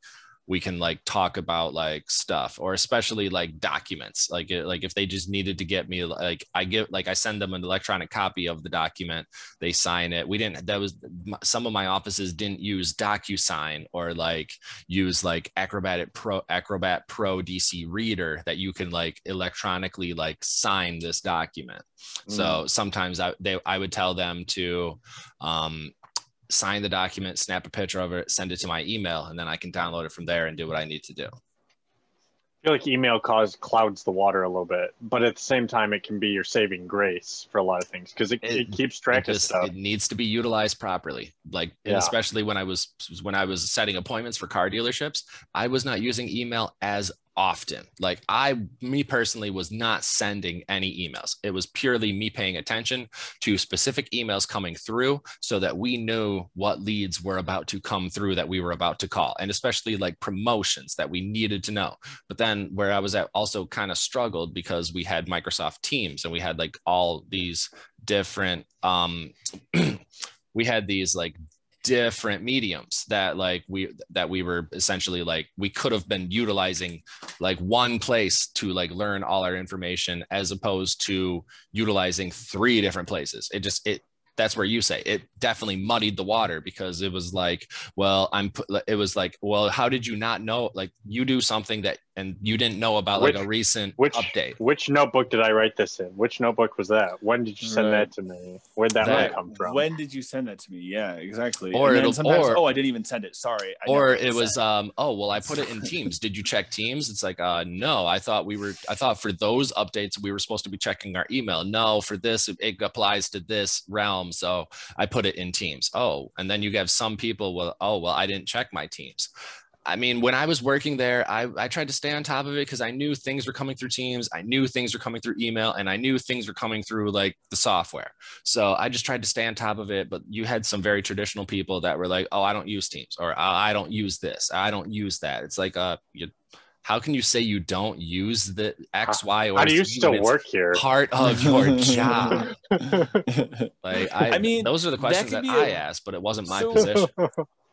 we can like talk about like stuff or especially like documents like like if they just needed to get me like i give like i send them an electronic copy of the document they sign it. We didn't that was some of my offices didn't use docusign or like use like acrobatic pro acrobat pro dc reader that you can like electronically like sign this document. So sometimes I they I would tell them to um, sign the document, snap a picture of it, send it to my email, and then I can download it from there and do what I need to do. I feel like email cause clouds the water a little bit, but at the same time, it can be your saving grace for a lot of things because it, it, It- keeps track it, of stuff. it needs to be utilized properly. Like, Yeah. especially when I was when I was setting appointments for car dealerships, I was not using email as often. Like I, me personally, was not sending any emails. It was purely me paying attention to specific emails coming through so that we knew what leads were about to come through that we were about to call, and especially like promotions that we needed to know. But then where I was at also kind of struggled because we had Microsoft Teams and we had like all these different, um, we had these like different mediums that like we that we were essentially like we could have been utilizing like one place to like learn all our information as opposed to utilizing three different places. It just it that's where you say it definitely muddied the water because it was like well i'm it was like well how did you not know like you do something that and you didn't know about which, like a recent which update. which notebook did i write this in? Which notebook was that? When did you send right. that to me? Where'd that, that, one come from? when did you send that to me? Yeah exactly. Or it'll or, oh i didn't even send it. Sorry I or it was um oh well i put it in teams. Did you check teams? It's like uh no i thought we were i thought for those updates we were supposed to be checking our email. No for this it applies to this realm so i put it in teams. Oh and then you have some people well oh well i didn't check my teams I mean, when I was working there, I, I tried to stay on top of it because I knew things were coming through Teams. I knew things were coming through email and I knew things were coming through like the software. So I just tried to stay on top of it. But you had some very traditional people that were like, oh, I don't use Teams or I don't use this. I don't use that. It's like, uh, you, how can you say you don't use the X, Y, or how do you still work here? Part of your job. like I, I mean, those are the questions that, that I asked, but it wasn't my so, position.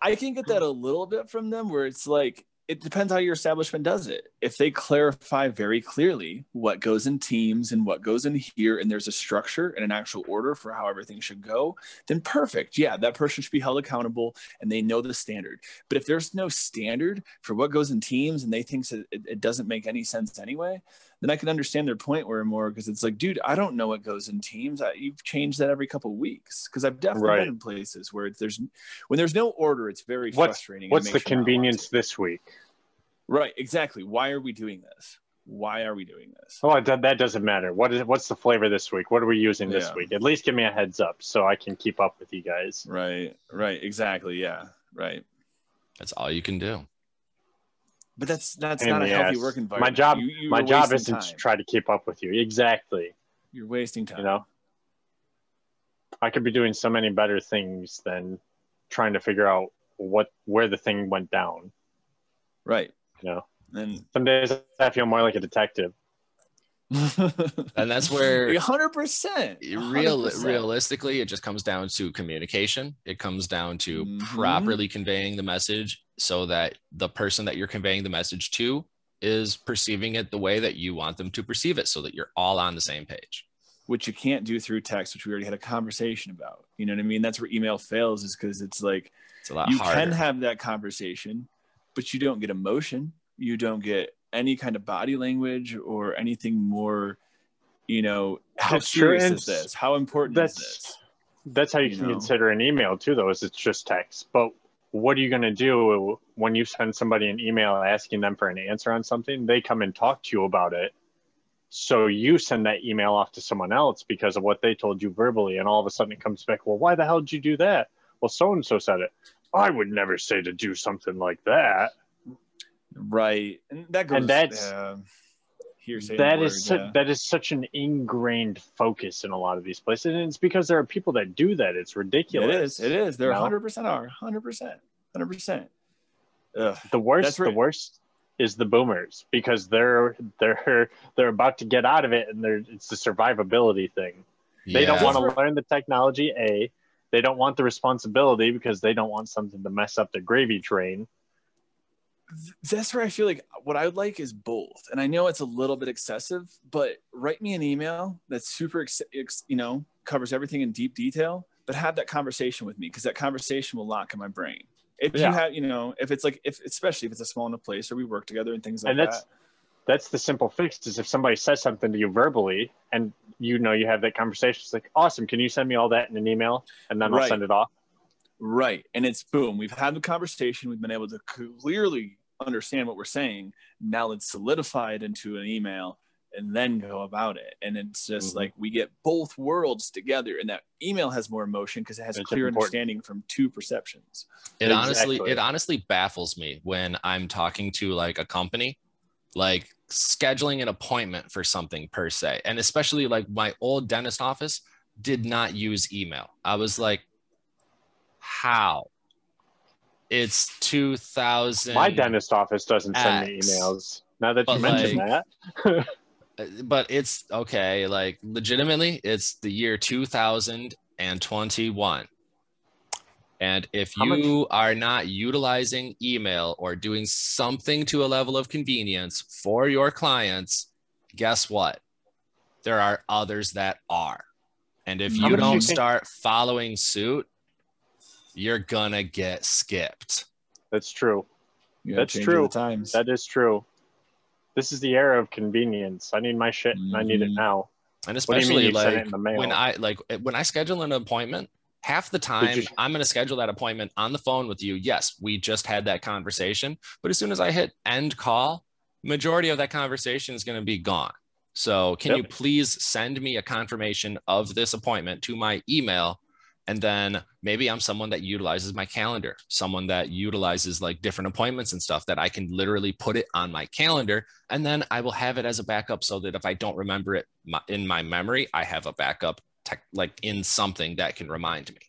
I can get that a little bit from them where it's like it depends how your establishment does it. If they clarify very clearly what goes in teams and what goes in here, and there's a structure and an actual order for how everything should go, then perfect. Yeah, that person should be held accountable and they know the standard. But if there's no standard for what goes in teams and they think it, it doesn't make any sense anyway, then I can understand their point where more because it's like, dude, I don't know what goes in teams. I, you've changed that every couple of weeks because I've definitely right. been in places where there's when there's no order, it's very what's, frustrating. What's the convenience this week? Right, exactly. Why are we doing this? Why are we doing this? Oh, that, that doesn't matter. What is what's the flavor this week? What are we using this yeah. week? At least give me a heads up so I can keep up with you guys. Right, right, exactly. Yeah, right. That's all you can do. But that's that's not a healthy work environment. My job, you, my job isn't time. to try to keep up with you. Exactly. You're wasting time. You know, I could be doing so many better things than trying to figure out what where the thing went down. Right. You know, and some days I feel more like a detective. and that's where 100%, real realistically it just comes down to communication it comes down to mm-hmm. properly conveying the message so that the person that you're conveying the message to is perceiving it the way that you want them to perceive it so that you're all on the same page which you can't do through text which we already had a conversation about you know what i mean that's where email fails is because it's like it's a lot you harder. can have that conversation but you don't get emotion. You don't get any kind of body language or anything more you know how that's serious true. is this? How important that's, is this? that's how you, you can know? consider an email too though is it's just text. But what are you going to do when you send somebody an email asking them for an answer on something? They come and talk to you about it. So you send that email off to someone else because of what they told you verbally and all of a sudden it comes back well why the hell did you do that? Well so and so said it i would never say to do something like that. Right. And that goes and that's uh, that is su- yeah. that is such an ingrained focus in a lot of these places and it's because there are people that do that. It's ridiculous. It is. It is. There 100% are. 100% 100% Ugh. the worst the worst is the boomers because they're they're they're about to get out of it and they're it's the survivability thing. They yeah. don't want to learn the technology a they don't want the responsibility because they don't want something to mess up the gravy train that's where I feel like what I would like is both. And I know it's a little bit excessive, but write me an email that's super, ex- ex- you know, covers everything in deep detail, but have that conversation with me because that conversation will lock in my brain. If yeah. you have, you know, if it's like, if especially if it's a small enough place or we work together and things like that. and that's, that. That's the simple fix is if somebody says something to you verbally and you know you have that conversation, it's like, awesome. Can you send me all that in an email? And then right. I'll send it off. Right. And it's boom. We've had the conversation. We've been able to clearly understand what we're saying. Now let's solidify it into an email and then go about it. And it's just mm-hmm. like we get both worlds together. And that email has more emotion because it has it's clear important. understanding from two perceptions. It exactly. honestly, it honestly baffles me when I'm talking to like a company like scheduling an appointment for something per se. And especially like my old dentist office did not use email. I was like, how? It's 2000. My dentist office doesn't send me emails. Now that you But, mention like, that, Uh, but it's okay like legitimately it's the year 2021 and if How you much- are not utilizing email or doing something to a level of convenience for your clients guess what there are others that are and if How you much do you don't think- start following suit you're gonna get skipped that's true. That's true. Times. That is true. This is the era of convenience. I need my shit and I need it Mhm. now. and What do you especially mean you sent like it in the mail? when I like when I schedule an appointment, half the time I'm going to schedule that appointment on the phone with you. Yes, we just had that conversation, but as soon as I hit end call, majority of that conversation is going to be gone. So, can Yep. you please send me a confirmation of this appointment to my email? And then maybe I'm someone that utilizes my calendar, someone that utilizes like different appointments and stuff that I can literally put it on my calendar. And then I will have it as a backup so that if I don't remember it in my memory, I have a backup tech, like in something that can remind me.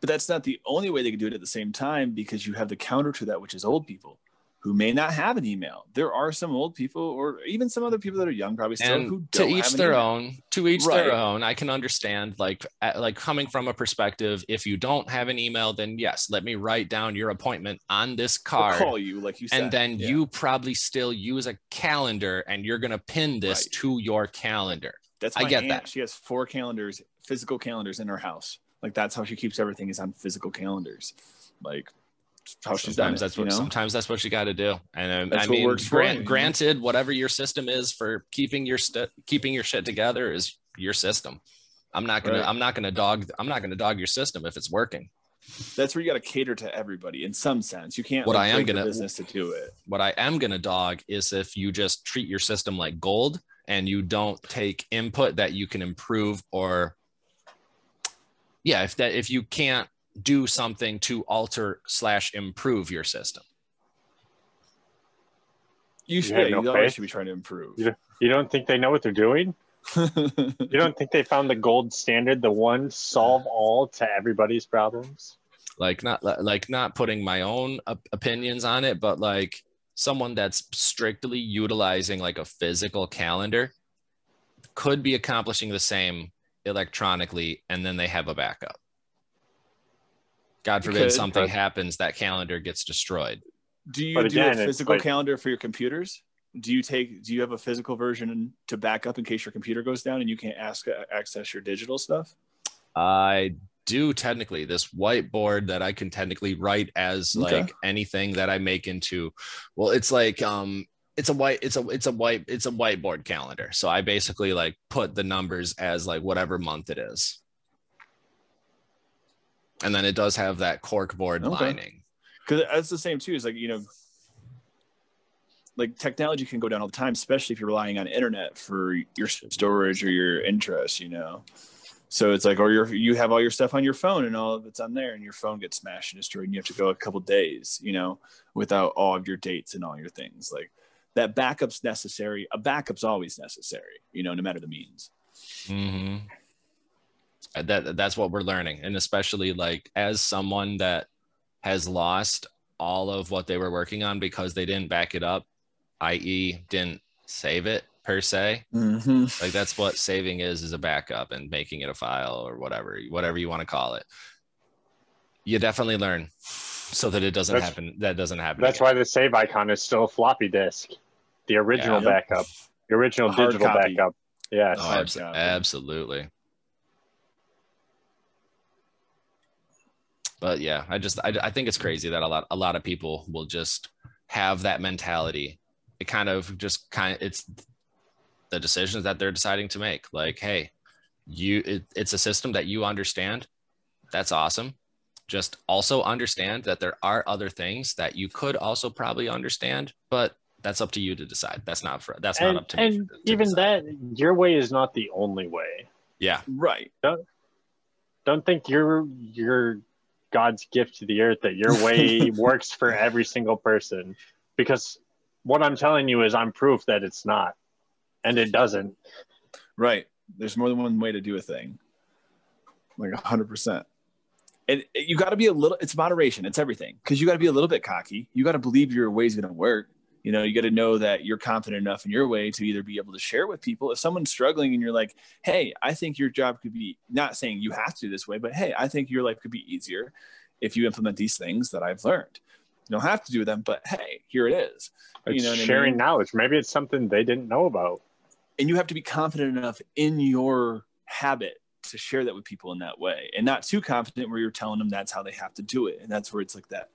But that's not the only way they can do it at the same time because you have the counter to that, which is old people who may not have an email. There are some old people, or even some other people that are young, probably still, who don't to each have their email. own to each Right. their own i can understand like like coming from a perspective if you don't have an email then yes let me write down your appointment on this card call you, like you said, and then Yeah. you probably still use a calendar and you're going to pin this Right. to your calendar That's I get aunt. that. She has four calendars, physical calendars in her house. Like that's how she keeps everything is on physical calendars. Like how she's done sometimes it, that's what know? sometimes that's what you got to do and um, That's i what mean works for grant, you, granted whatever your system is for keeping your st- keeping your shit together is your system i'm not gonna Right. i'm not gonna dog i'm not gonna dog your system if it's working That's where you got to cater to everybody in some sense. You can't What like, I am gonna- business to do it. what I am going to dog is if you just treat your system like gold and you don't take input that you can improve or yeah, if that if you can't do something to alter slash improve your system. You should, have no you always should be trying to improve. You You don't think they know what they're doing? You don't think they found the gold standard, the one solve all to everybody's problems? Like not like not putting my own op- opinions on it, but like someone that's strictly utilizing like a physical calendar could be accomplishing the same electronically and then they have a backup. God forbid could, something but- happens, that calendar gets destroyed. do you But do a physical like- calendar for your computers? Do you take? Do you have a physical version to back up in case your computer goes down and you can't ask access your digital stuff? I do technically this whiteboard that I can technically write as Okay. like anything that I make into well it's like um it's a white it's a it's a white it's a whiteboard calendar. So I basically like put the numbers as like whatever month it is. And then it does have that cork board Okay. lining. because that's the same too. Is like you know, like technology can go down all the time, especially if you're relying on internet for your storage or your interest. You know, so it's like, or you you have all your stuff on your phone and all of it's on there, and your phone gets smashed and destroyed, and you have to go a couple days, you know, without all of your dates and all your things. Like that backup's necessary. A backup's always necessary, you know, no matter the means. hmm That that's what we're learning, and especially like as someone that has lost all of what they were working on because they didn't back it up, i.e., didn't save it per se. Mm-hmm. Like that's what saving is is a backup and making it a file or whatever whatever you want to call it. You definitely learn so that it doesn't That's- happen. That doesn't happen. That's again. why the save icon is still a floppy disk, the original Yeah. backup, the original A digital copy. backup. Yeah. Oh, hard abs- absolutely. But yeah, I just I, I think it's crazy that a lot a lot of people will just have that mentality. It kind of just kind of it's the decisions that they're deciding to make. Like, hey, you it, it's a system that you understand. That's awesome. Just also understand that there are other things that you could also probably understand, but that's up to you to decide. That's not for that's not up to me. and even decide. that, your way is not the only way. yeah, Right. Don't, Don't think you're you're God's gift to the earth that your way works for every single person, because what I'm telling you is I'm proof that it's not, and it doesn't. Right. There's more than one way to do a thing. Like a hundred percent. And you got to be a little. It's moderation. It's everything. Because you got to be a little bit cocky. You got to believe your way's going to work. You know, you got to know that you're confident enough in your way to either be able to share with people. If someone's struggling and you're like, "Hey, I think your job could be," not saying you have to do this way, but hey, I think your life could be easier if you implement these things that I've learned. You don't have to do them, but hey, here it is. It's you know sharing I mean? knowledge. Maybe it's something they didn't know about. And you have to be confident enough in your habit to share that with people in that way, and not too confident where you're telling them that's how they have to do it. And that's where it's like that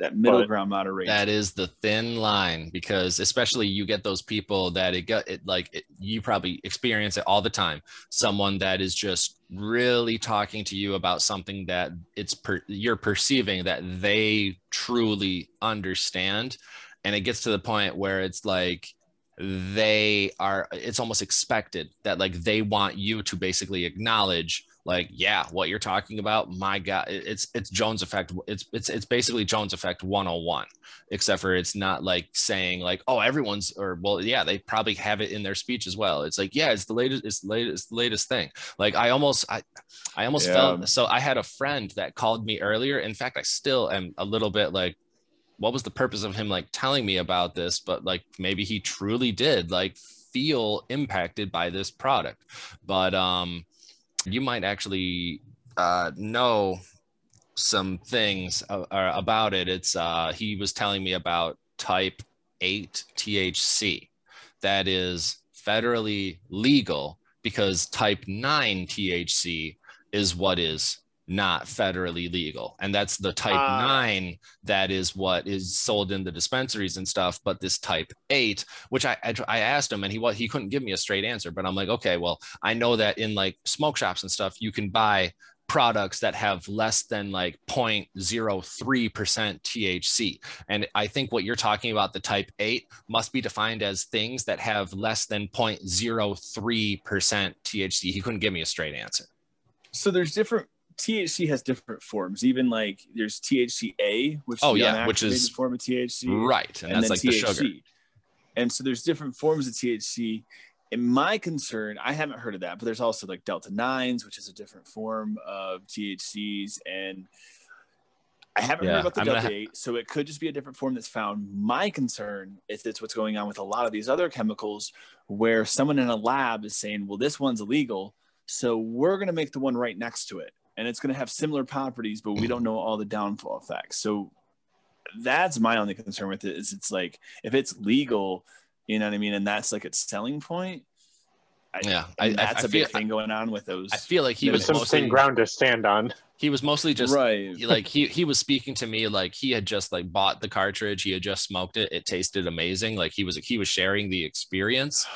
that middle But ground moderation. That is the thin line because especially you get those people that it got it like it, you probably experience it all the time. Someone that is just really talking to you about something that it's per, you're perceiving that they truly understand, and it gets to the point where it's like they are it's almost expected that like they want you to basically acknowledge like yeah what you're talking about my god it's it's jones effect it's it's it's basically jones effect 101 except for it's not like saying like oh everyone's or well yeah they probably have it in their speech as well. It's like yeah it's the latest it's the latest latest thing. Like i almost i i almost Yeah. felt so i had a friend that called me earlier. In fact i still am a little bit like what was the purpose of him like telling me about this but like maybe he truly did like feel impacted by this product. But um you might actually uh know some things uh, about it. It's uh he was telling me about type 8 THC that is federally legal because type 9 THC is what is not federally legal. And that's the type Ah. 9 that is what is sold in the dispensaries and stuff but this type 8 which I, I I asked him and he what he couldn't give me a straight answer but I'm like okay well I know that in like smoke shops and stuff you can buy products that have less than like 0.03% THC and I think what you're talking about the type 8 must be defined as things that have less than 0.03% THC he couldn't give me a straight answer. So there's different THC has different forms. Even like there's THCA, which Oh, yeah, which is- form of THC, right and, that's like the sugar And so there's different forms of THC. In my concern, I haven't heard of that, but there's also like Delta 9s, which is a different form of THCs. And I haven't Yeah, heard about the Delta ha- 8, so it could just be a different form that's found. My concern is that's what's going on with a lot of these other chemicals where someone in a lab is saying, well, this one's illegal. So we're going to make the one right next to it. And it's going to have similar properties, but we don't know all the downfall effects. So that's my only concern with it is it's like if it's legal, you know what I mean, and that's like its selling point. I, yeah I, I, I, that's I a feel, big thing going on with those. I feel like he was some mostly ground to stand on. he was mostly just right. like he he was speaking to me like he had just like bought the cartridge he had just smoked it it tasted amazing like he was he was sharing the experience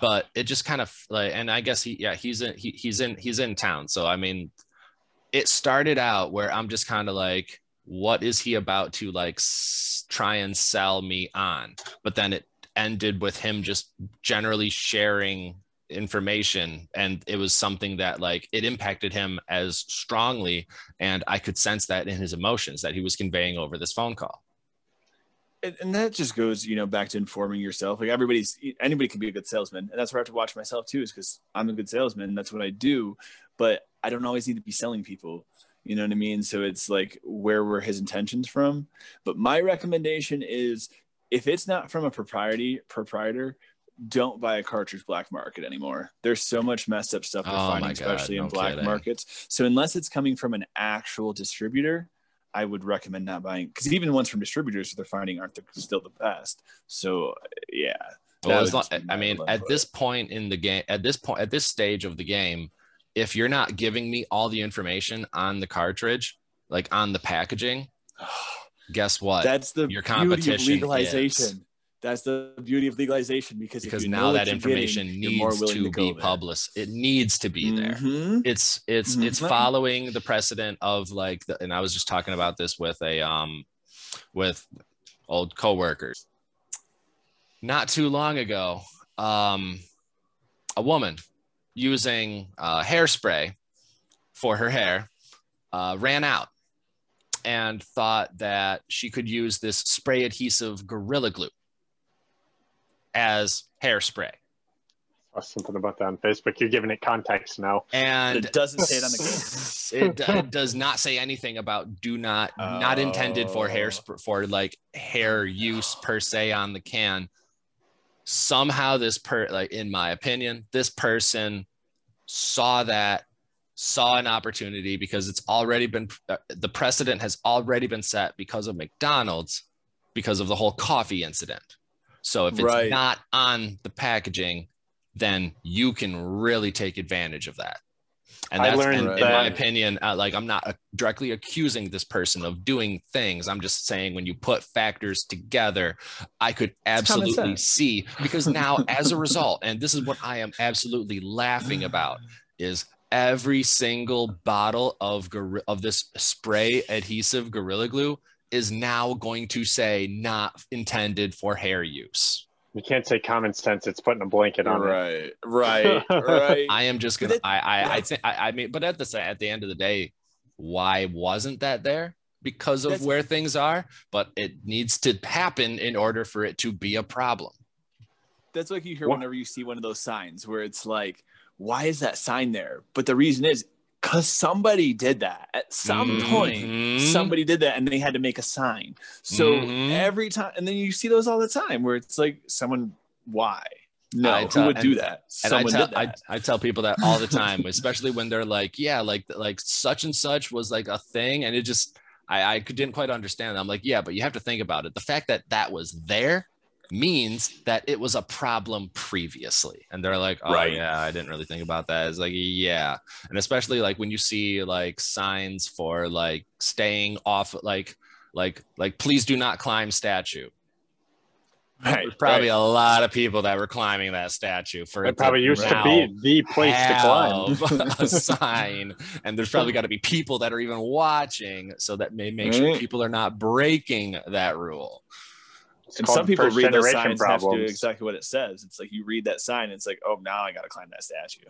but it just kind of like and i guess he yeah he's in he, he's in he's in town so i mean it started out where i'm just kind of like what is he about to like s- try and sell me on? But then it ended with him just generally sharing information and it was something that like it impacted him as strongly and i could sense that in his emotions that he was conveying over this phone call and, that just goes you know back to informing yourself. Like everybody's anybody can be a good salesman and that's where i have to watch myself too is because i'm a good salesman that's what i do but i don't always need to be selling people you know what i mean? So it's like where were his intentions from? But my recommendation is if it's not from a propriety proprietor don't buy a cartridge black market anymore. There's so much messed up stuff we're Oh finding God, especially in black kidding. markets. So unless it's coming from an actual distributor I would recommend not buying because even ones from distributors they're finding aren't the, still the best. So yeah, well as long, i mean at this point in the game at this point at this stage of the game if you're not giving me all the information on the cartridge like on the packaging guess what that's the your competition legalization. is. That's the beauty of legalization because because if you now that information getting, needs willing to, be public. it needs to be there Mhm. it's it's Mhm. it's following the precedent of like the, and i was just talking about this with a um with old coworkers not too long ago um a woman using uh, hairspray for her hair uh, ran out and thought that she could use this spray adhesive gorilla glue as hairspray. saw something about that on Facebook. You're giving it context now. And it doesn't say it on the can. it, it does not say anything about do not not intended for hair Oh. for like hair use per se on the can somehow this per like in my opinion this person saw that saw an opportunity because it's already been uh, the precedent has already been set because of McDonald's because of the whole coffee incident so if it's Right. not on the packaging then you can really take advantage of that. And I that's learned and in my opinion uh, like i'm not uh, directly accusing this person of doing things. I'm just saying when you put factors together i could absolutely see because now as a result and this is what i am absolutely laughing about is every single bottle of gor- of this spray adhesive gorilla glue is now going to say not intended for hair use You can't say common sense. It's putting a blanket on it. right, right, right. I am just gonna. it- I I I think I, I mean, but at the at the end of the day, why wasn't that there? Because of That's- where things are, but it needs to happen in order for it to be a problem. That's like you hear What- whenever you see one of those signs where it's like, why is that sign there? But the reason is because somebody did that at some point. Mhm. Somebody did that and they had to make a sign. So Mhm. every time, and then you see those all the time where it's like, someone, why? No, I who tell- would do that? And I Someone tell did I, that. I tell people that all the time, especially when they're like, yeah, like like such and such was like a thing, and it just I I didn't quite understand. that. I'm like, yeah, but you have to think about it. The fact that that was there means that it was a problem previously, and they're like, oh Right. yeah, I didn't really think about that. It's like yeah, and especially like when you see like signs for like staying off, like like like please do not climb statue. right, There's probably right. a lot of people that were climbing that statue for It it probably used to be the place to climb. a sign, and there's probably got to be people that are even watching, so that may make sure people are not breaking that rule. It's and some people read those generation signs and have to do exactly what it says. It's like you read that sign, and it's like, oh, now I got to climb that statue.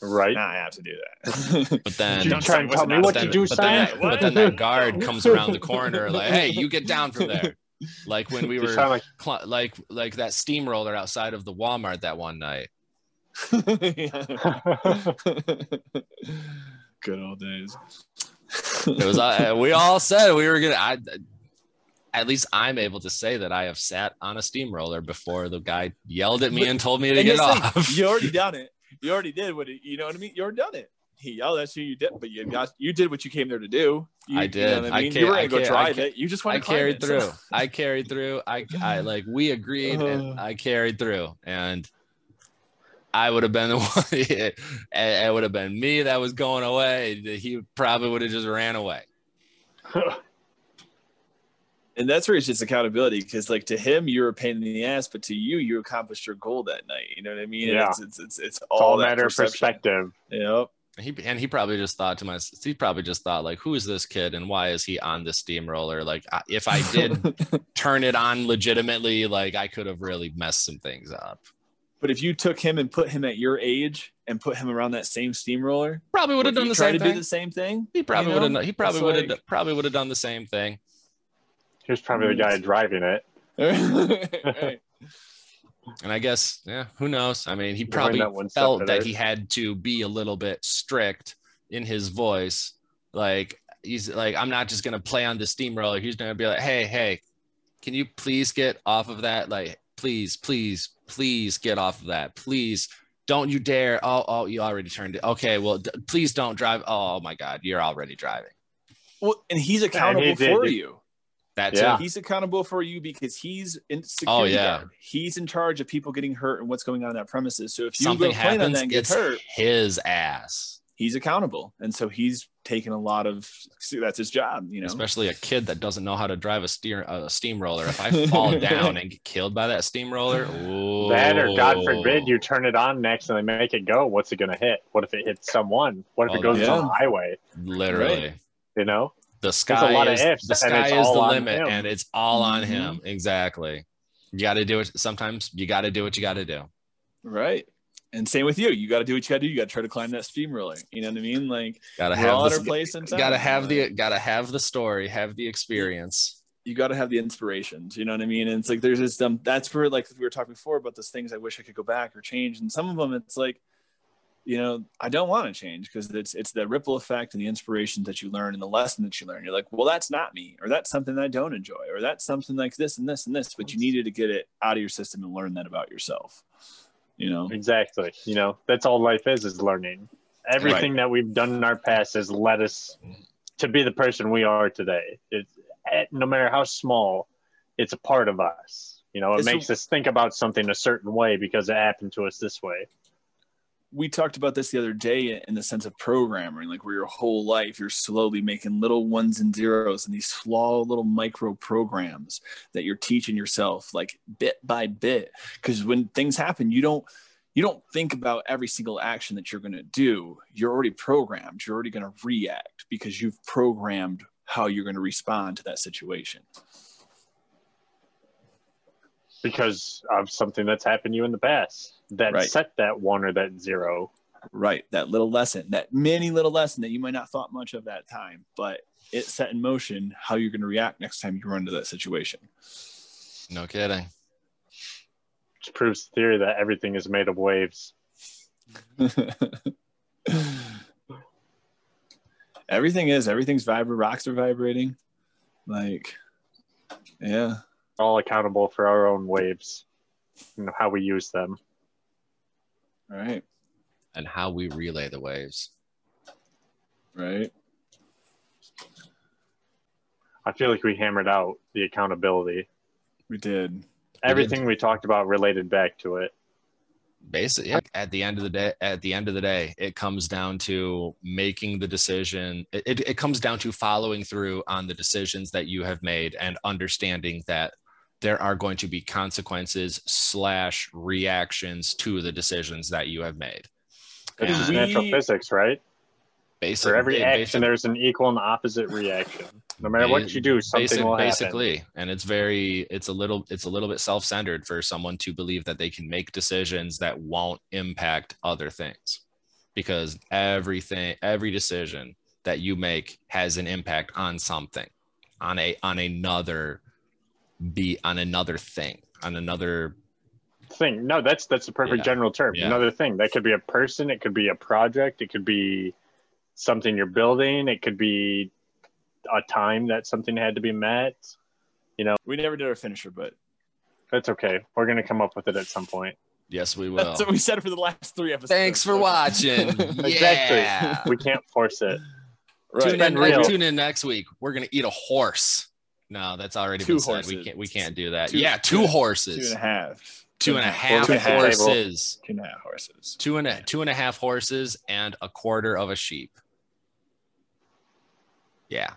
Right. Now I have to do that. But then, You Don't try and tell me what then, to do, but, then that, but then that guard comes around the corner, like, "Hey, you get down from there!" Like when we were, like cl- like like that steamroller outside of the Walmart that one night. Good old days. It was uh, we all said we were gonna. I, at least I'm able to say that I have sat on a steamroller before the guy yelled at me and told me to And get here's the thing, off. You already done it. You already did what it, you know what I mean. You already done it. He yelled at you. You did, but you got you did what you came there to do. You, I You did. know what I I mean, ca- you were gonna go ca- I drive it. You just want I to climb carried it. through. I carried through. I, I like we agreed and uh-huh. I carried through. And I would have been the one. it, it would have been me that was going away. He probably would have just ran away. And that's where it's just accountability because like to him you're a pain in the ass but to you you accomplished your goal that night you know what i mean Yeah. it's, it's, it's, it's it's all, all matter of perception. perspective. yep He and he probably just thought to myself. He probably just thought like, "Who is this kid and why is he on this steamroller? Like, if I did turn it on legitimately, like I could have really messed some things up. but if you took him and put him at your age and put him around that same steamroller Probably would have would done he the try same to thing. do the same thing He probably You would have. He probably would have. like- Probably would have done the same thing. Here's probably the guy driving it. Right. And I guess, yeah, who knows? I mean, he probably that one felt that he had to be a little bit strict in his voice. Like he's like, I'm not just gonna play on the steamroller. He's gonna be like, hey, hey, can you please get off of that? Like, please, please, please get off of that. Please. Don't you dare. Oh, oh, you already turned it. Okay, well, d- please don't drive. Oh my God, you're already driving. well and he's accountable did. for you That's Yeah. he's accountable for you because he's in Oh, yeah. guard. He's in charge of people getting hurt and what's going on in that premises. So if you Something go playing on that and get hurt, his ass. he's accountable. And so he's taking a lot of see, that's his job, you know. especially a kid that doesn't know how to drive a steer a steamroller. If I fall down and get killed by that steamroller, ooh. That or God forbid you turn it on next and they make it go. What's it gonna hit? What if it hits someone? What if Oh, it goes yeah. on the highway? literally You know? The a sky lot of is ifs, the sky is the limit, him. and it's all on Mhm. him. Exactly. You got to do it. Sometimes you got to do what you got to do. Right. And same with you. You got to do what you got to do. You got to try to climb that steamroller. You know what I mean? Like Got to have at the place got to have the got to have the story, have the experience. you got to have the inspirations. You know what I mean? And it's like there's this um, that's where like we were talking before about those things I wish I could go back or change. And some of them, it's like, you know, I don't want to change because it's it's the ripple effect and the inspiration that you learn and the lesson that you learn. You're like, well, that's not me, or that's something that I don't enjoy, or that's something like this and this and this. But you needed to get it out of your system and learn that about yourself. You know, exactly. You know, that's all life is is learning. Everything right. that we've done in our past has led us to be the person we are today. It's eh, no matter how small, it's a part of us. You know, it it's makes a, us think about something a certain way because it happened to us this way. We talked about this the other day in the sense of programming, like where your whole life you're slowly making little ones and zeros and these small little micro programs that you're teaching yourself like bit by bit. Because when things happen, you don't you don't think about every single action that you're going to do. You're already programmed. You're already going to react because you've programmed how you're going to respond to that situation. Because of something that's happened to you in the past that right. set that one or that zero. Right. That little lesson, that mini little lesson that you might not thought much of that time, but it set in motion how you're going to react next time you run into that situation. No kidding which proves the theory that everything is made of waves. everything is. Everything's vibrating. Rocks are vibrating. Like, yeah. All accountable for our own waves and how we use them. Right. And how we relay the waves. Right. I feel like we hammered out the accountability. We did everything we talked about related back to it basically yeah, at the end of the day at the end of the day it comes down to making the decision it, it comes down to following through on the decisions that you have made and understanding that there are going to be consequences slash reactions to the decisions that you have made. It's natural physics right? Basically, for every action there's an equal and opposite reaction. No matter what you do something basic, will happen. basically. And it's very it's a little it's a little bit self-centered for someone to believe that they can make decisions that won't impact other things. Because everything every decision that you make has an impact on something on a on another be on another thing on another thing no that's that's a perfect yeah. general term yeah. another thing that could be a person it could be a project it could be something you're building it could be a time that something had to be met. You know, we never did our finisher, but that's okay. We're gonna come up with it at some point. Yes, we will. That's what we said for the last three episodes. Thanks for watching. exactly. We can't force it. Right. Tune in, real. tune in next week. We're gonna eat a horse. No, that's already two been horses. said. We can't. We can't do that. Two, yeah, two, two horses. Two and a half. Two and a half horses. Two and a half horses. Two and a two and a half horses and a quarter of a sheep. Yeah.